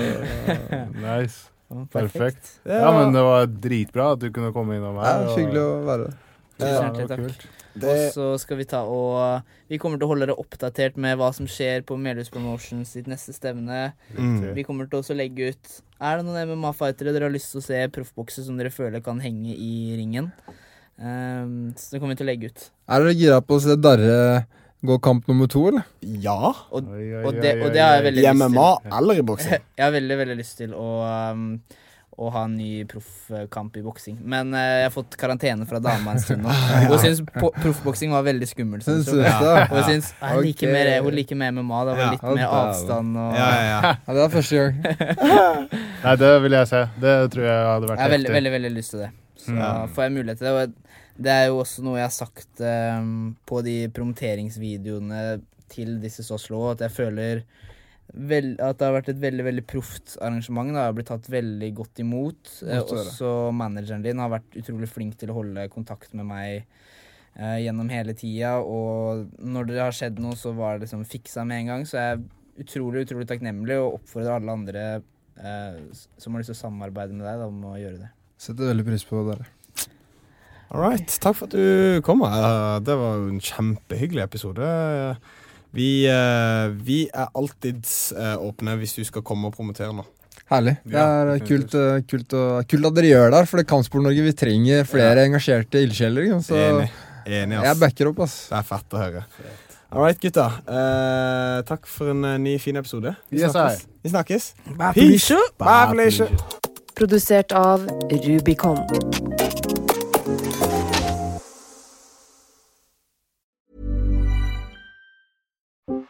Nice. Perfekt. Ja, men det var dritbra at du kunne komme innom her. Ja, hyggelig å være her. Tusen Ja, hjertelig det takk. Det, Og så skal vi ta og Vi kommer til å holde dere oppdatert med hva som skjer på Melhus Promotions sitt neste stevne. mm. Vi kommer til også å legge ut Er det noen MMA-fightere dere har lyst til å se proffbokse som dere føler kan henge i ringen? Um, så det kommer vi til å legge ut. Er dere gira på å se Darre gå kamp nummer to, eller? Ja. Og, og, det, og det har jeg veldig I lyst MMA til. eller i boksing? Jeg har veldig, veldig lyst til å um, å ha en ny proffkamp i boksing. Men uh, jeg har fått karantene fra dama en stund nå. Hun syns proffboksing var veldig skummelt. Synes hun. Og hun syns jeg liker mer, hun liker mer MMA. Det var litt Ja, mer avstand og Ja, ja, ja. Ja, det var første gang. Nei, det vil jeg se. Det tror jeg hadde vært Jeg har veldig, veldig, veldig lyst til det. Så mm. får jeg mulighet til det. Og det er jo også noe jeg har sagt um, på de promoteringsvideoene til disse Oslo, at jeg føler vel, at det har vært et veldig veldig proft arrangement. Det har blitt tatt veldig godt imot. Eh, Godt også manageren din har vært utrolig flink til å holde kontakt med meg eh, gjennom hele tida. Og når det har skjedd noe, så var det liksom fiksa med en gang. Så jeg er utrolig, utrolig takknemlig og oppfordrer alle andre eh, som har lyst til å samarbeide med deg, da, om å gjøre det. Setter veldig pris på dere. All right. Takk for at du kom. Eh, Det var en kjempehyggelig episode. Vi, eh, vi er alltid eh, åpne hvis du skal komme og promotere nå. Herlig. Det er ja, kult, eh, kult, kult at dere gjør det her, for det Kampsport-Norge vi trenger flere engasjerte ildsjeler. Så Enig. Enig, jeg ass. backer opp, ass. Det er fett å høre. All right, gutta. Eh, takk for en ny, fin episode. Vi Yes, snakkes. I. Vi snakkes. Bye, Peace. Bye, Felicia. Produsert av Rubicon.